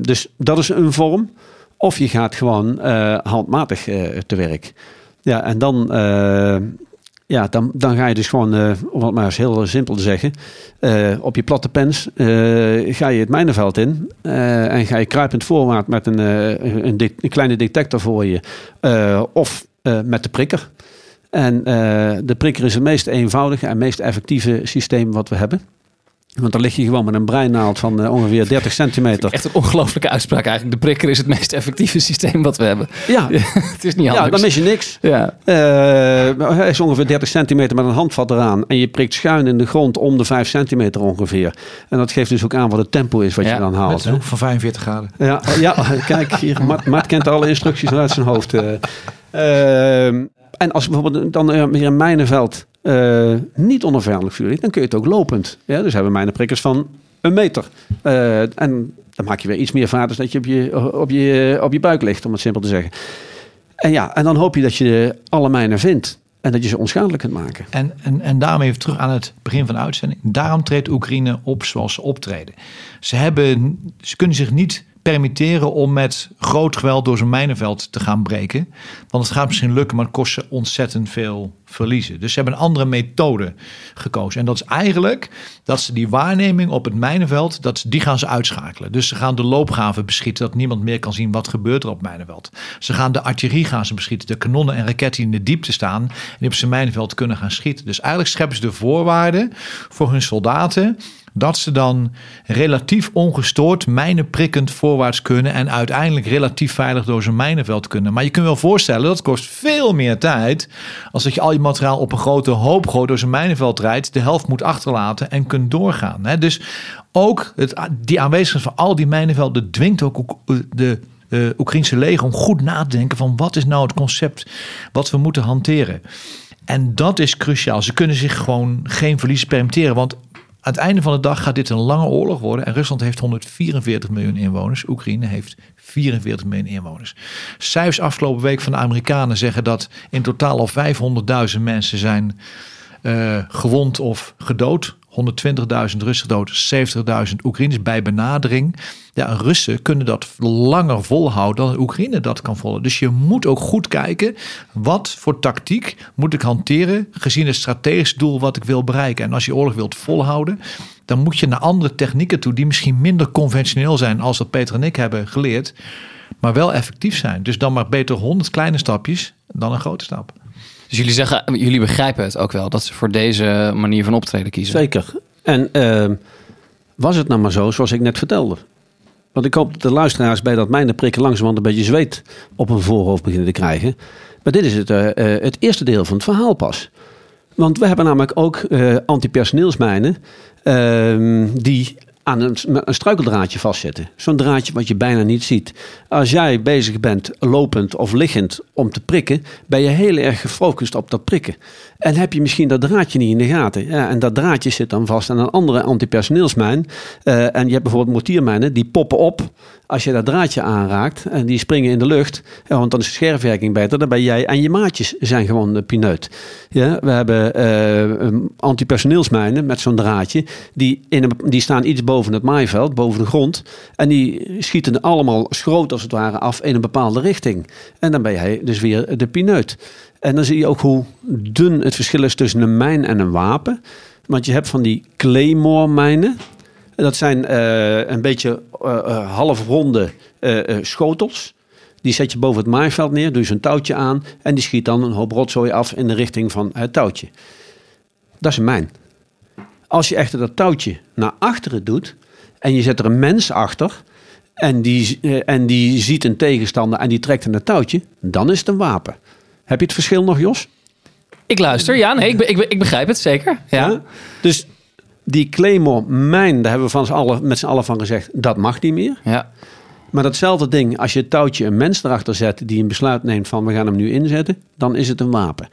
Dus dat is een vorm. Of je gaat gewoon handmatig te werk. Ja, en dan, eh, ja, dan, dan ga je dus gewoon, eh, om het maar eens heel simpel te zeggen, eh, op je platte pens ga je het mijnenveld in en ga je kruipend voorwaarts met een, een, een kleine detector voor je of met de prikker. En de prikker is het meest eenvoudige en meest effectieve systeem wat we hebben. Want dan lig je gewoon met een breinaald van eh, ongeveer 30 centimeter. Echt een ongelooflijke uitspraak eigenlijk. De prikker is het meest effectieve systeem wat we hebben. Ja, het is niet ja, anders. dan mis je niks. Ja. Eh, hij is ongeveer 30 centimeter met een handvat eraan. En je prikt schuin in de grond om de 5 centimeter ongeveer. En dat geeft dus ook aan wat het tempo is wat Ja, je dan Met haalt. een hè. hoek van 45 graden. Ja, ja, kijk, hier, Mart, Mart kent alle instructies uit zijn hoofd. eh. Ehm, en als bijvoorbeeld dan weer een mijnenveld eh, niet onafhankelijk vuur ligt, dan kun je het ook lopend. Ja, dus hebben mijnenprikkers van een meter. Eh, en dan maak je weer iets meer dus dat je op je, op, je, op je buik ligt, om het simpel te zeggen. En ja, en dan hoop je dat je alle mijnen vindt. En dat je ze onschadelijk kunt maken. En, en, en daarmee even terug aan het begin van de uitzending. Daarom treedt Oekraïne op zoals ze optreden. Ze, hebben, ze kunnen zich niet permitteren om met groot geweld door zo'n mijnenveld te gaan breken. Want het gaat misschien lukken, maar het kost ze ontzettend veel verliezen. Dus ze hebben een andere methode gekozen. En dat is eigenlijk dat ze die waarneming op het mijnenveld, dat, ze- die gaan ze uitschakelen. Dus ze gaan de loopgraven beschieten, dat niemand meer kan zien wat gebeurt er op mijnenveld. Ze gaan de artillerie gaan ze beschieten, de kanonnen en raketten in de diepte staan en op zijn mijnenveld kunnen gaan schieten. Dus eigenlijk scheppen ze de voorwaarden voor hun soldaten dat ze dan relatief ongestoord mijnenprikkend voorwaarts kunnen en uiteindelijk relatief veilig door zo'n mijnenveld kunnen. Maar je kunt wel voorstellen, dat kost veel meer tijd als dat je al materiaal op een grote hoop gooit door zo'n mijnenveld rijdt, de helft moet achterlaten en kunt doorgaan. Hè? Dus ook het, die aanwezigheid van al die mijnenvelden dwingt ook Oek- de eh Oekraïnse leger om goed na te denken van wat is nou het concept wat we moeten hanteren. En dat is cruciaal. Ze kunnen zich gewoon geen verlies permitteren. Want aan het einde van de dag gaat dit een lange oorlog worden. En Rusland heeft 144 miljoen inwoners. Oekraïne heeft 44 miljoen inwoners. Cijfers afgelopen week van de Amerikanen zeggen dat in totaal al 500.000 mensen zijn eh, gewond of gedood. 120.000 Russen dood, 70.000 Oekraïners bij benadering. Ja, Russen kunnen dat langer volhouden dan Oekraïne dat kan volgen. Dus je moet ook goed kijken, wat voor tactiek moet ik hanteren gezien het strategische doel wat ik wil bereiken. En als je oorlog wilt volhouden, dan moet je naar andere technieken toe die misschien minder conventioneel zijn als dat Peter en ik hebben geleerd, maar wel effectief zijn. Dus dan maar beter 100 kleine stapjes dan een grote stap. Dus jullie zeggen, jullie begrijpen het ook wel dat ze voor deze manier van optreden kiezen. Zeker. En ehm, was het nou maar zo, zoals ik net vertelde. Want ik hoop dat de luisteraars bij dat mijne prikken langzamerhand een beetje zweet op hun voorhoofd beginnen te krijgen. Maar dit is het, eh, eh, het eerste deel van het verhaal pas. Want we hebben namelijk ook eh antipersoneelsmijnen ehm, die aan een, struikeldraadje vastzitten. Zo'n draadje wat je bijna niet ziet. Als jij bezig bent lopend of liggend om te prikken, ben je heel erg gefocust op dat prikken. En heb je misschien dat draadje niet in de gaten. Ja, en dat draadje zit dan vast aan een andere antipersoneelsmijn. Eh, en je hebt bijvoorbeeld mortiermijnen, die poppen op als je dat draadje aanraakt. En die springen in de lucht. Want dan is de scherfwerking beter. Dan ben jij en je maatjes zijn gewoon de pineut. Ja, we hebben eh, antipersoneelsmijnen met zo'n draadje. Die, in een, die staan iets boven het maaiveld, boven de grond. En die schieten allemaal schroot als het ware af in een bepaalde richting. En dan ben jij dus weer de pineut. En dan zie je ook hoe dun het verschil is tussen een mijn en een wapen. Want je hebt van die Claymore-mijnen. Dat zijn eh, een beetje eh, eh, halfronde eh, eh, schotels. Die zet je boven het maaiveld neer, doe je zo'n touwtje aan en die schiet dan een hoop rotzooi af in de richting van het touwtje. Dat is een mijn. Als je echter dat touwtje naar achteren doet en je zet er een mens achter en die, en die ziet een tegenstander en die trekt aan het touwtje, dan is het een wapen. Heb je het verschil nog, Jos? Ik luister, ja, nee, ik, be- ik, be- ik begrijp het zeker. Ja. Ja. Dus die Claymore mijn, daar hebben we van z'n allen, met z'n allen van gezegd, dat mag niet meer. Ja. Maar datzelfde ding, als je het touwtje een mens erachter zet die een besluit neemt van we gaan hem nu inzetten, dan is het een wapen.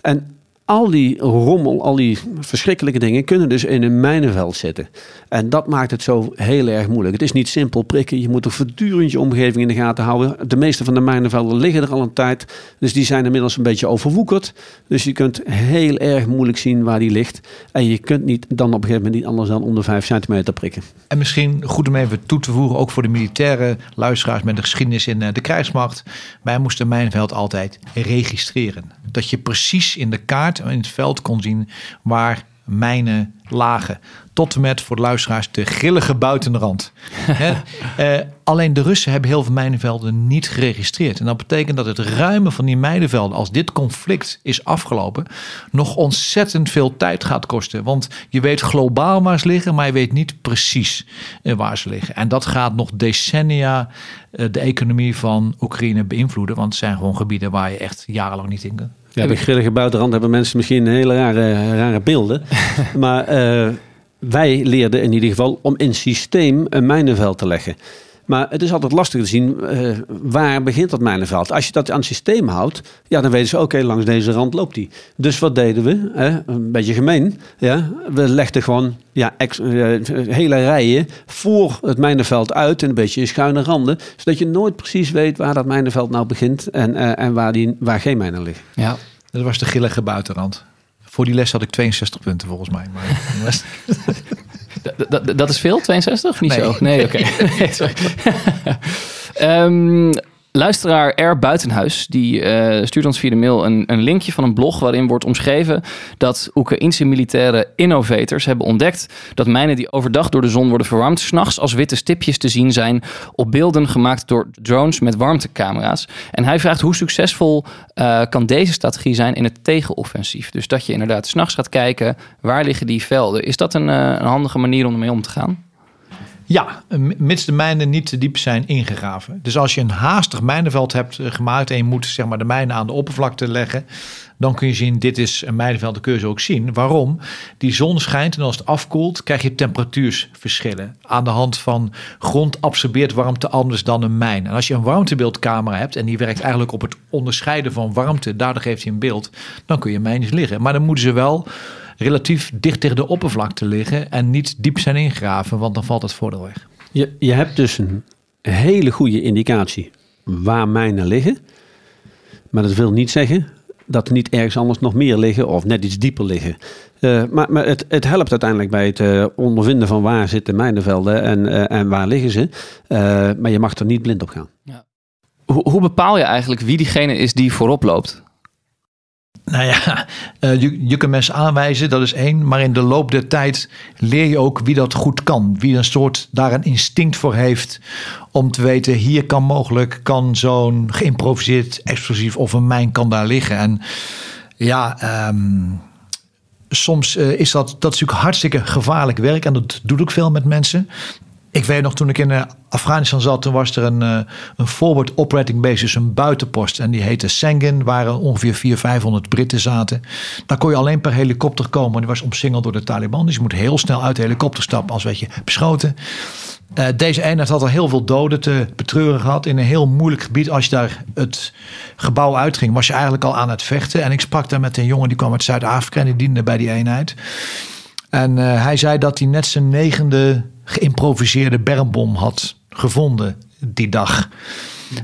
En al die rommel, al die verschrikkelijke dingen kunnen dus in een mijnenveld zitten. En dat maakt het zo heel erg moeilijk. Het is niet simpel prikken. Je moet er voortdurend je omgeving in de gaten houden. De meeste van de mijnenvelden liggen er al een tijd. Dus die zijn inmiddels een beetje overwoekerd. Dus je kunt heel erg moeilijk zien waar die ligt. En je kunt niet dan op een gegeven moment niet anders dan om de 5 centimeter prikken. En misschien goed om even toe te voegen, ook voor de militaire luisteraars met de geschiedenis in eh, de krijgsmacht. Wij moesten Mijnveld altijd registreren. Dat je precies in de kaart, in het veld kon zien waar mijnen lagen. Tot en met voor de luisteraars de grillige buitenrand. Eh, alleen de Russen hebben heel veel mijnenvelden niet geregistreerd. En dat betekent dat het ruimen van die mijnenvelden, als dit conflict is afgelopen, nog ontzettend veel tijd gaat kosten. Want je weet globaal waar ze liggen, maar je weet niet precies eh, waar ze liggen. En dat gaat nog decennia eh, de economie van Oekraïne beïnvloeden. Want het zijn gewoon gebieden waar je echt jarenlang niet in kunt. Ja, de grillige buitenrand hebben mensen misschien hele rare, rare beelden. maar eh, wij leerden in ieder geval om in systeem een mijnenveld te leggen. Maar het is altijd lastig te zien eh, waar begint dat mijnenveld. Als je dat aan het systeem houdt, ja, dan weten ze oké, langs deze rand loopt die. Dus wat deden we? Een beetje gemeen. Ja? We legden gewoon ja, ex- eh, hele rijen voor het mijnenveld uit en een beetje in schuine randen. Zodat je nooit precies weet waar dat mijnenveld nou begint en, eh, en waar, die, waar geen mijnen liggen. ja. Dat was de grillige buitenrand. Voor die les had ik 62 punten volgens mij. Maar Dat is veel, 62? Niet Nee. zo? Nee, oké. Nee, sorry. Luisteraar R. Buitenhuis die eh, stuurt ons via de mail een, een linkje van een blog waarin wordt omschreven dat Oekraïnse militaire innovators hebben ontdekt dat mijnen die overdag door de zon worden verwarmd, s'nachts als witte stipjes te zien zijn op beelden gemaakt door drones met warmtecamera's. En hij vraagt hoe succesvol eh, kan deze strategie zijn in het tegenoffensief? Dus dat je inderdaad s'nachts gaat kijken waar liggen die velden. Is dat een, eh, een handige manier om ermee om te gaan? Ja, mits de mijnen niet te diep zijn ingegraven. Dus als je een haastig mijnenveld hebt eh, gemaakt en je moet zeg maar, de mijnen aan de oppervlakte leggen, dan kun je zien, dit is een mijnenveld, dan kun je ze ook zien. Waarom? Die zon schijnt en als het afkoelt, krijg je temperatuursverschillen. Aan de hand van grond absorbeert warmte anders dan een mijn. En als je een warmtebeeldcamera hebt en die werkt eigenlijk op het onderscheiden van warmte, daardoor geeft hij een beeld, dan kun je mijnen liggen. Maar dan moeten ze wel relatief dicht tegen de oppervlakte liggen en niet diep zijn ingegraven, want dan valt het voordeel weg. Je, je hebt dus een hele goede indicatie waar mijnen liggen. Maar dat wil niet zeggen dat er niet ergens anders nog meer liggen of net iets dieper liggen. Eh, maar maar het, het helpt uiteindelijk bij het eh, ondervinden van waar zitten mijnenvelden en, eh, en waar liggen ze. Eh, maar je mag er niet blind op gaan. Hoe, hoe bepaal je eigenlijk wie diegene is die voorop loopt? Nou ja, eh, je, je kunt mensen aanwijzen, dat is één. Maar in de loop der tijd leer je ook wie dat goed kan. Wie een soort daar een instinct voor heeft om te weten... hier kan mogelijk, kan zo'n geïmproviseerd explosief of een mijn kan daar liggen. En ja, ehm, soms eh, is dat, dat natuurlijk hartstikke gevaarlijk werk. En dat doet ook veel met mensen. Ik weet nog, toen ik in eh, Afghanistan zat, toen was er een, eh, een forward operating base, dus een buitenpost. En die heette Sengin, waar er ongeveer 400, 500 Britten zaten. Daar kon je alleen per helikopter komen. Die was omsingeld door de Taliban. Dus je moet heel snel uit de helikopter stappen, als werd je beschoten. Eh, deze eenheid had al heel veel doden te betreuren gehad. In een heel moeilijk gebied. Als je daar het gebouw uitging, was je eigenlijk al aan het vechten. En ik sprak daar met een jongen die kwam uit Zuid-Afrika en die diende bij die eenheid. En hij zei dat hij net zijn negende geïmproviseerde bermbom had gevonden die dag.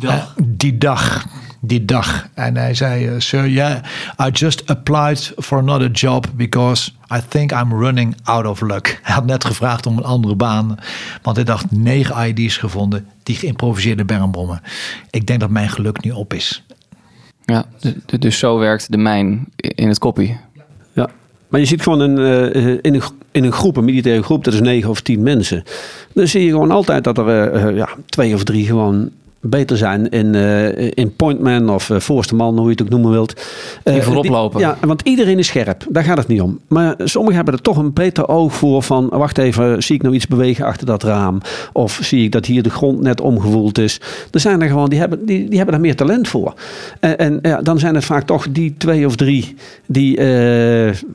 Eh, die dag. Die dag. En hij zei, eh, sir, yeah, I just applied for another job because I think I'm running out of luck. Hij had net gevraagd om een andere baan, want hij dacht negen ID's gevonden, die geïmproviseerde bermbommen. Ik denk dat mijn geluk nu op is. Ja, dus zo werkt de mijn in het koppie. Ja. Maar je ziet gewoon een, eh, in, een, in een groep, een militaire groep, dat is negen of tien mensen. Dan zie je gewoon altijd dat er eh, eh, ja, twee of drie gewoon beter zijn in, eh in pointman of eh, voorste man, hoe je het ook noemen wilt. Die Eh, voorop lopen. Ja, want iedereen is scherp. Daar gaat het niet om. Maar sommigen hebben er toch een beter oog voor van... wacht even, zie ik nou iets bewegen achter dat raam? Of zie ik dat hier de grond net omgewoeld is? Er zijn er gewoon, die hebben, die, die hebben daar meer talent voor. En, en ja, dan zijn het vaak toch die twee of drie... die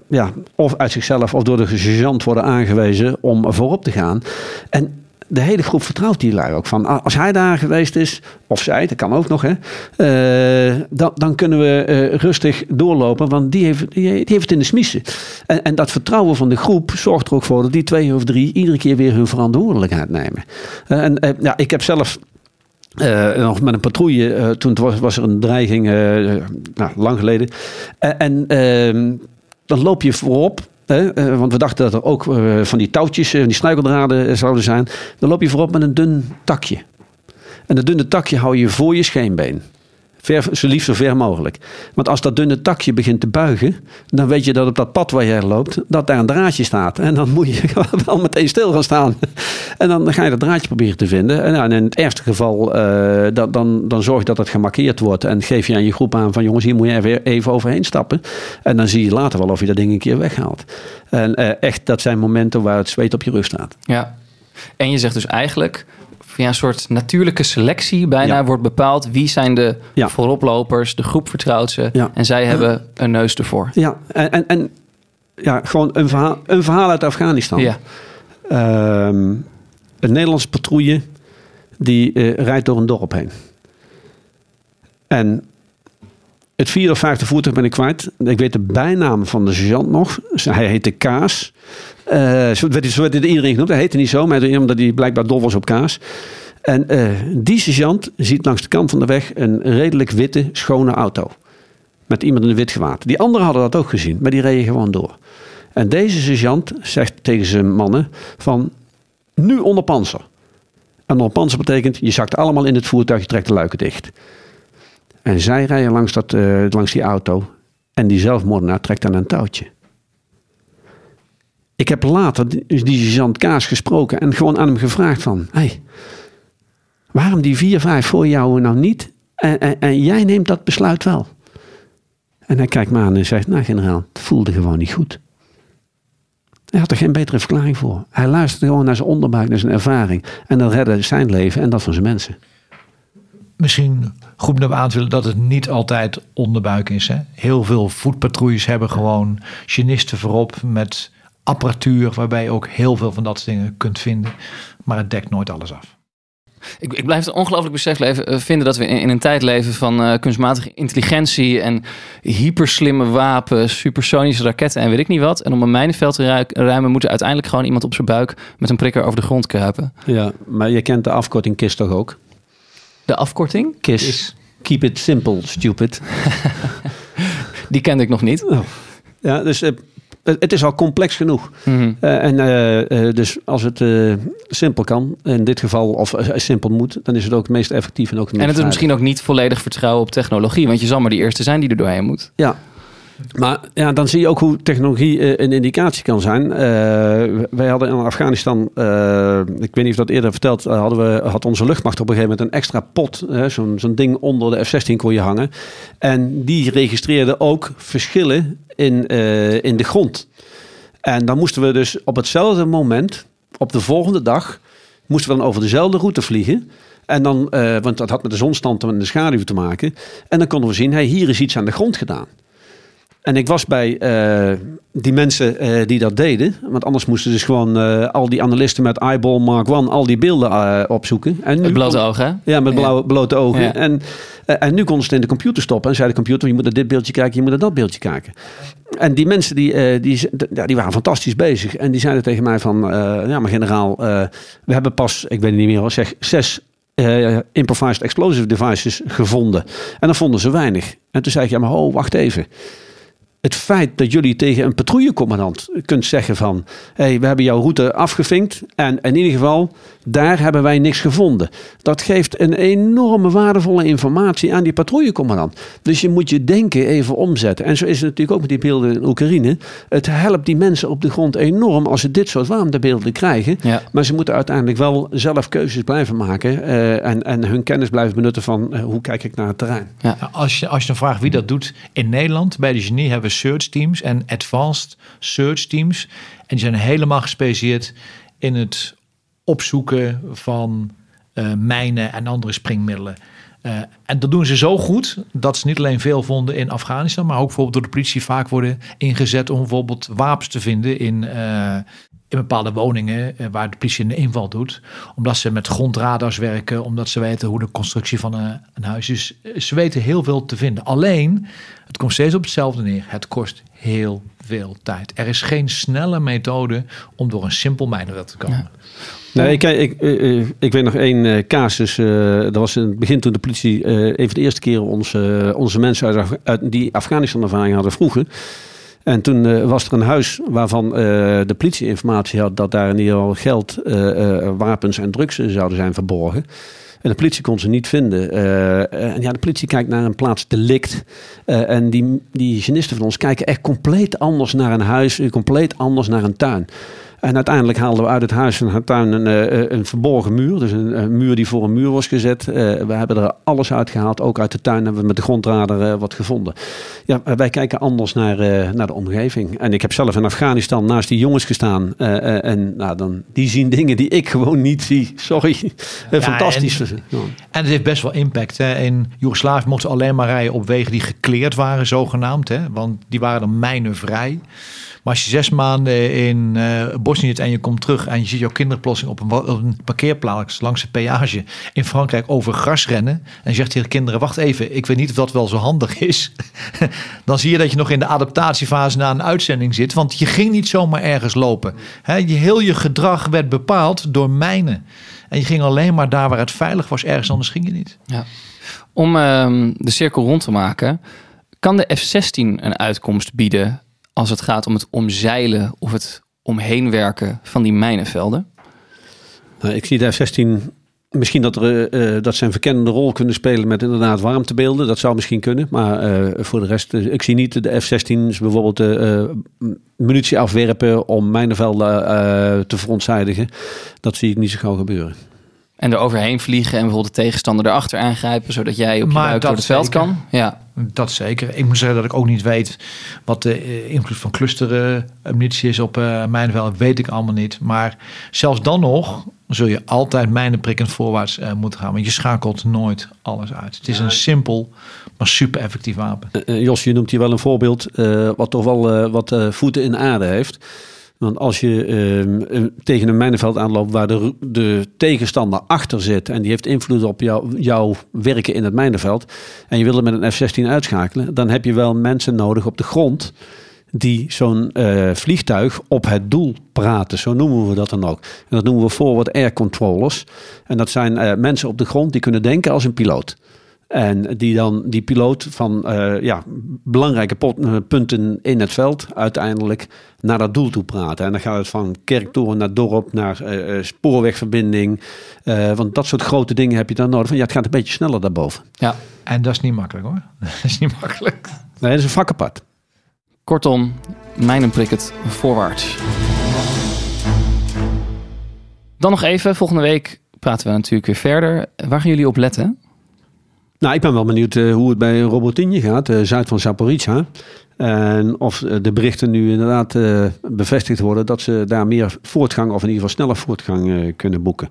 ja, of uit zichzelf of door de sergeant worden aangewezen... om voorop te gaan. En de hele groep vertrouwt die lui ook van. ah, Als hij daar geweest is, of zij, dat kan ook nog, hè, eh, dan, dan kunnen we eh, rustig doorlopen, want die heeft, die, heeft het in de smiezen. En, en dat vertrouwen van de groep zorgt er ook voor dat die twee of drie iedere keer weer hun verantwoordelijkheid nemen. Eh, en ja, ik heb zelf. nog met een patrouille, toen was, er een dreiging, nou, lang geleden. En ehm, dan loop je voorop. Eh, want we dachten dat er ook eh, van die touwtjes, eh, die snuikeldraden zouden zijn. Dan loop je voorop met een dun takje. En dat dunne takje hou je voor je scheenbeen. Ver, zo liefst zo ver mogelijk. Want als dat dunne takje begint te buigen, dan weet je dat op dat pad waar jij loopt, dat daar een draadje staat. En dan moet je wel meteen stil gaan staan. En dan ga je dat draadje proberen te vinden. En nou, in het ergste geval, eh, dan, dan, dan zorg je dat het gemarkeerd wordt. En geef je aan je groep aan van jongens, hier moet je even, even overheen stappen. En dan zie je later wel of je dat ding een keer weghaalt. En eh, echt, dat zijn momenten waar het zweet op je rug staat. Ja. En je zegt dus eigenlijk, via een soort natuurlijke selectie bijna Ja. wordt bepaald wie zijn de Ja. vooroplopers, de groep vertrouwt ze Ja. en zij hebben een neus ervoor. Ja, en, en, en ja, gewoon een verhaal, een verhaal uit Afghanistan. Ja. Ehm, een Nederlandse patrouille die eh, rijdt door een dorp heen. En het vierde of vijfde voertuig ben ik kwijt. Ik weet de bijnaam van de sergeant nog. Hij heette Kaas. Eh, zo, werd, werd iedereen genoemd. Hij heette niet zo, maar omdat hij blijkbaar dol was op kaas. En eh, die sergeant ziet langs de kant van de weg een redelijk witte, schone auto. Met iemand in een wit gewaad. Die anderen hadden dat ook gezien, maar die reden gewoon door. En deze sergeant zegt tegen zijn mannen van... Nu onder panzer. En onder panzer betekent, je zakt allemaal in het voertuig, je trekt de luiken dicht. En zij rijden langs, dat, eh, langs die auto. En die zelfmoordenaar trekt aan een touwtje. Ik heb later die, die sergeant Kaas gesproken en gewoon aan hem gevraagd van... Hey, waarom die vier, vijf voor jou nou niet? En, en, en jij neemt dat besluit wel. En hij kijkt me aan en zegt, nou generaal, het voelde gewoon niet goed. Hij had er geen betere verklaring voor. Hij luisterde gewoon naar zijn onderbuik, naar zijn ervaring. En dat redde zijn leven en dat van zijn mensen. Misschien goed om aan te willen dat het niet altijd onderbuik is. Hè? Heel veel voetpatrouilles hebben gewoon genisten voorop met apparatuur waarbij je ook heel veel van dat soort dingen kunt vinden. Maar het dekt nooit alles af. Ik, ik blijf het ongelooflijk besef leven, eh, vinden dat we in, in een tijd leven van eh, kunstmatige intelligentie en hyperslimme wapens, supersonische raketten en weet ik niet wat. En om een mijnenveld te ru- ruimen moet er uiteindelijk gewoon iemand op zijn buik met een prikker over de grond kruipen. Ja, maar je kent de afkorting KISS toch ook? De afkorting, KISS. Keep it simple, stupid. die kende ik nog niet. Ja, dus eh, het is al complex genoeg. Mhm. Eh, en eh, dus als het simpel kan, in dit geval, of simpel moet, dan is het ook het meest effectief en ook het En meest het is misschien ook niet volledig vertrouwen op technologie, want je zal maar die eerste zijn die er doorheen moet. Ja. Maar ja, dan zie je ook hoe technologie eh, een indicatie kan zijn. Eh, wij hadden in Afghanistan, eh, ik weet niet of dat eerder verteld, hadden we, had onze luchtmacht op een gegeven moment een extra pot, zo'n zo'n ding onder de F-16 kon je hangen. En die registreerde ook verschillen in, in de grond. En dan moesten we dus op hetzelfde moment, op de volgende dag, moesten we dan over dezelfde route vliegen. En dan, want dat had met de zonstand en de schaduw te maken. En dan konden we zien, hey, hier is iets aan de grond gedaan. En ik was bij eh, die mensen eh, die dat deden. Want anders moesten dus gewoon eh, al die analisten met Eyeball Mark One al die beelden opzoeken. En nu Het blote kon- oog, hè? Ja, met blauwe, blote ogen. Ja. En, en nu konden ze het in de computer stoppen. En zei de computer, je moet naar dit beeldje kijken, je moet naar dat beeldje kijken. En die mensen die, die, ja, die waren fantastisch bezig. En die zeiden tegen mij van, ja maar generaal, we hebben pas, ik weet het niet meer, zeg zes improvised explosive devices gevonden. En dan vonden ze weinig. En toen zei ik, ja maar ho, wacht even. Het feit dat jullie tegen een patrouillecommandant kunt zeggen van... hey, we hebben jouw route afgevinkt en in ieder geval, daar hebben wij niks gevonden. Dat geeft een enorme waardevolle informatie aan die patrouillecommandant. Dus je moet je denken even omzetten. En zo is het natuurlijk ook met die beelden in Oekraïne. Het helpt die mensen op de grond enorm als ze dit soort warmtebeelden krijgen. Ja. Maar ze moeten uiteindelijk wel zelf keuzes blijven maken eh, en, en hun kennis blijven benutten van eh, hoe kijk ik naar het terrein. Nou, Als je, als je dan vraagt wie dat doet in Nederland, bij de Genie hebben we search teams en advanced search teams. En die zijn helemaal gespecialiseerd in het opzoeken van eh, mijnen en andere springmiddelen. Eh, en dat doen ze zo goed dat ze niet alleen veel vonden in Afghanistan, maar ook bijvoorbeeld door de politie vaak worden ingezet om bijvoorbeeld wapens te vinden in, eh, in bepaalde woningen eh, waar de politie een inval doet. Omdat ze met grondradars werken, omdat ze weten hoe de constructie van een, een huis is. Eh, Ze weten heel veel te vinden. Alleen, het komt steeds op hetzelfde neer. Het kost heel veel tijd. Er is geen snelle methode om door een simpel mijnenveld te komen. Nee, ik, ik, eh, ik weet nog één eh, casus. eh, dat was in het begin toen de politie van de eerste keren onze, onze mensen uit, uit die Afghanistan-ervaring hadden vroegen. En toen eh, was er een huis waarvan eh, de politie informatie had dat daar in ieder geval geld, eh, wapens en drugs zouden zijn verborgen. En de politie kon ze niet vinden. En ja, de politie kijkt naar een plaats delict. En die, die genisten van ons kijken echt compleet anders naar een huis, compleet anders naar een tuin. En uiteindelijk haalden we uit het huis en het tuin een, eh, een verborgen muur. Dus een, een muur die voor een muur was gezet. Eh, we hebben er alles uitgehaald. Ook uit de tuin hebben we met de grondradar eh, wat gevonden. Ja, eh, wij kijken anders naar, eh, naar de omgeving. En ik heb zelf in Afghanistan naast die jongens gestaan. Eh, eh, en nou, dan, die zien dingen die ik gewoon niet zie. Sorry. Eh, Fantastisch. en- Ja. En het heeft best wel impact. Hè. In Joegoslavië mochten alleen maar rijden op wegen die gekleerd waren, zogenaamd. Hè. Want die waren dan mijnenvrij. Maar als je zes maanden in eh, Bosnië en je komt terug en je ziet jouw kinderen plotseling op een, op een parkeerplaats langs de peage in Frankrijk over gras rennen. En zegt tegen de kinderen, wacht even, ik weet niet of dat wel zo handig is. Dan zie je dat je nog in de adaptatiefase na een uitzending zit. Want je ging niet zomaar ergens lopen. Hè, je, heel je gedrag werd bepaald door mijnen. En je ging alleen maar daar waar het veilig was. Ergens anders ging je niet. Ja. Om ehm, de cirkel rond te maken, kan de F-16 een uitkomst bieden als het gaat om het omzeilen of het omheen werken van die mijnenvelden? Nou, ik zie de F-16 misschien dat, er, eh, eh, dat ze een verkennende rol kunnen spelen met inderdaad warmtebeelden. Dat zou misschien kunnen. Maar eh, voor de rest, ik zie niet de F-16's bijvoorbeeld munitie afwerpen om mijnenvelden te verontzijdigen. Dat zie ik niet zo gauw gebeuren. En er overheen vliegen en bijvoorbeeld de tegenstander erachter aangrijpen, zodat jij op je Maar buik door het veld zeker. kan? Ja. Dat zeker. Ik moet zeggen dat ik ook niet weet wat de eh, invloed van clustermunitie is op eh mijnenvelden. Weet ik allemaal niet. Maar zelfs dan nog zul je altijd mijnenprikkend voorwaarts eh, moeten gaan. Want je schakelt nooit alles uit. Het is een simpel, maar super effectief wapen. Eh, eh, Jos, je noemt hier wel een voorbeeld eh, wat toch wel eh, wat eh, voeten in de aarde heeft. Want als je ehm, tegen een mijnenveld aanloopt waar de, de tegenstander achter zit en die heeft invloed op jou, jouw werken in het mijnenveld en je wil het met een F-16 uitschakelen, dan heb je wel mensen nodig op de grond die zo'n eh, vliegtuig op het doel praten. Zo noemen we dat dan ook. En dat noemen we forward air controllers. En dat zijn eh, mensen op de grond die kunnen denken als een piloot. En die dan die piloot van eh, ja, belangrijke pot- eh, punten in het veld uiteindelijk naar dat doel toe praten. En dan gaat het van kerktoren naar dorp, naar eh, eh, spoorwegverbinding. Eh, want dat soort grote dingen heb je dan nodig. Van, ja, het gaat een beetje sneller daarboven. ja. En dat is niet makkelijk hoor. Dat is niet makkelijk. Nee, dat is een vak apart. Kortom, mijnenprikkend voorwaarts. Dan nog even, volgende week praten we natuurlijk weer verder. Waar gaan jullie op letten? Nou, ik ben wel benieuwd eh, hoe het bij Robotinje gaat, eh, zuid van Zaporizhia. En of de berichten nu inderdaad eh, bevestigd worden dat ze daar meer voortgang, of in ieder geval sneller voortgang kunnen boeken.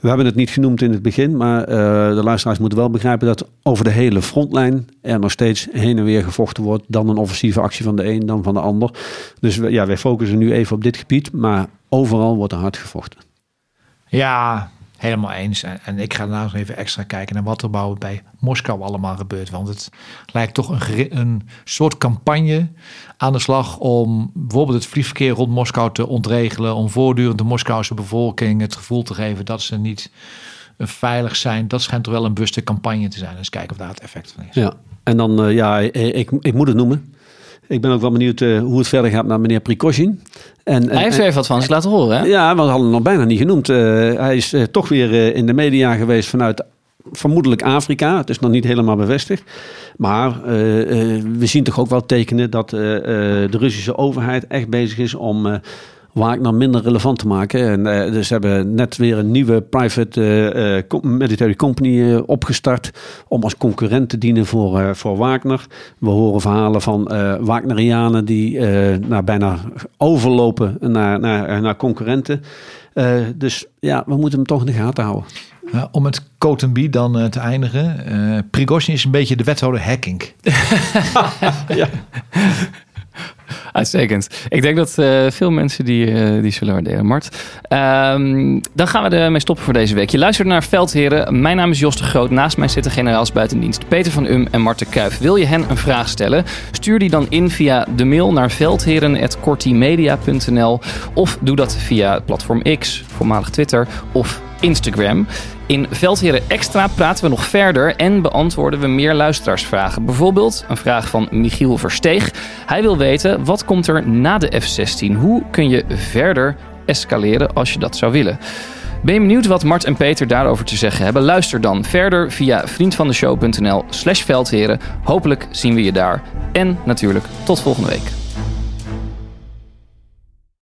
We hebben het niet genoemd in het begin, maar de luisteraars moeten wel begrijpen dat over de hele frontlijn er nog steeds heen en weer gevochten wordt. Dan een offensieve actie van de een, dan van de ander. Dus ja, wij focussen nu even op dit gebied, maar overal wordt er hard gevochten. Ja, helemaal eens. En, ik ga daarna nog even extra kijken naar wat er bij Moskou allemaal gebeurt. Want het lijkt toch een, een soort campagne aan de slag om bijvoorbeeld het vliegverkeer rond Moskou te ontregelen. Om voortdurend de Moskouse bevolking het gevoel te geven dat ze niet veilig zijn. Dat schijnt toch wel een bewuste campagne te zijn. Dus kijken of daar het effect van is. Ja, en dan, eh, ja, ik, ik moet het noemen. Ik ben ook wel benieuwd eh, hoe het verder gaat met meneer Prikoshin. En, Hij heeft er even wat van zich laten horen, hè? Ja, we hadden hem nog bijna niet genoemd. Eh, hij is eh, toch weer in de media geweest vanuit vermoedelijk Afrika. Het is nog niet helemaal bevestigd. Maar we zien toch ook wel tekenen dat de Russische overheid echt bezig is om... Wagner minder relevant te maken. En, eh, dus ze hebben net weer een nieuwe private com- military company opgestart. Om als concurrent te dienen voor, voor Wagner. We horen verhalen van Wagnerianen die nou, bijna overlopen naar, naar, naar concurrenten. Dus ja, we moeten hem toch in de gaten houden. Ja, om met Cotenby dan te eindigen. eh Prigozhin is een beetje de wethouder hacking. Uitstekend. Ik denk dat eh, veel mensen die, eh, die zullen waarderen. Mart. Ehm, dan gaan we ermee stoppen voor deze week. Je luistert naar Veldheren. Mijn naam is Jos de Groot. Naast mij zitten generaals buitendienst Peter van Um en Marten Kuif. Wil je hen een vraag stellen? Stuur die dan in via de mail naar veldheren.kortimedia.nl of doe dat via platform X, voormalig Twitter, of Instagram. In Veldheren Extra praten we nog verder en beantwoorden we meer luisteraarsvragen. Bijvoorbeeld een vraag van Michiel Versteeg. Hij wil weten, wat komt er na de F-16? Hoe kun je verder escaleren als je dat zou willen? Ben je benieuwd wat Mart en Peter daarover te zeggen hebben? Luister dan verder via vriendvandeshow.nl slash veldheren. Hopelijk zien we je daar. En natuurlijk tot volgende week.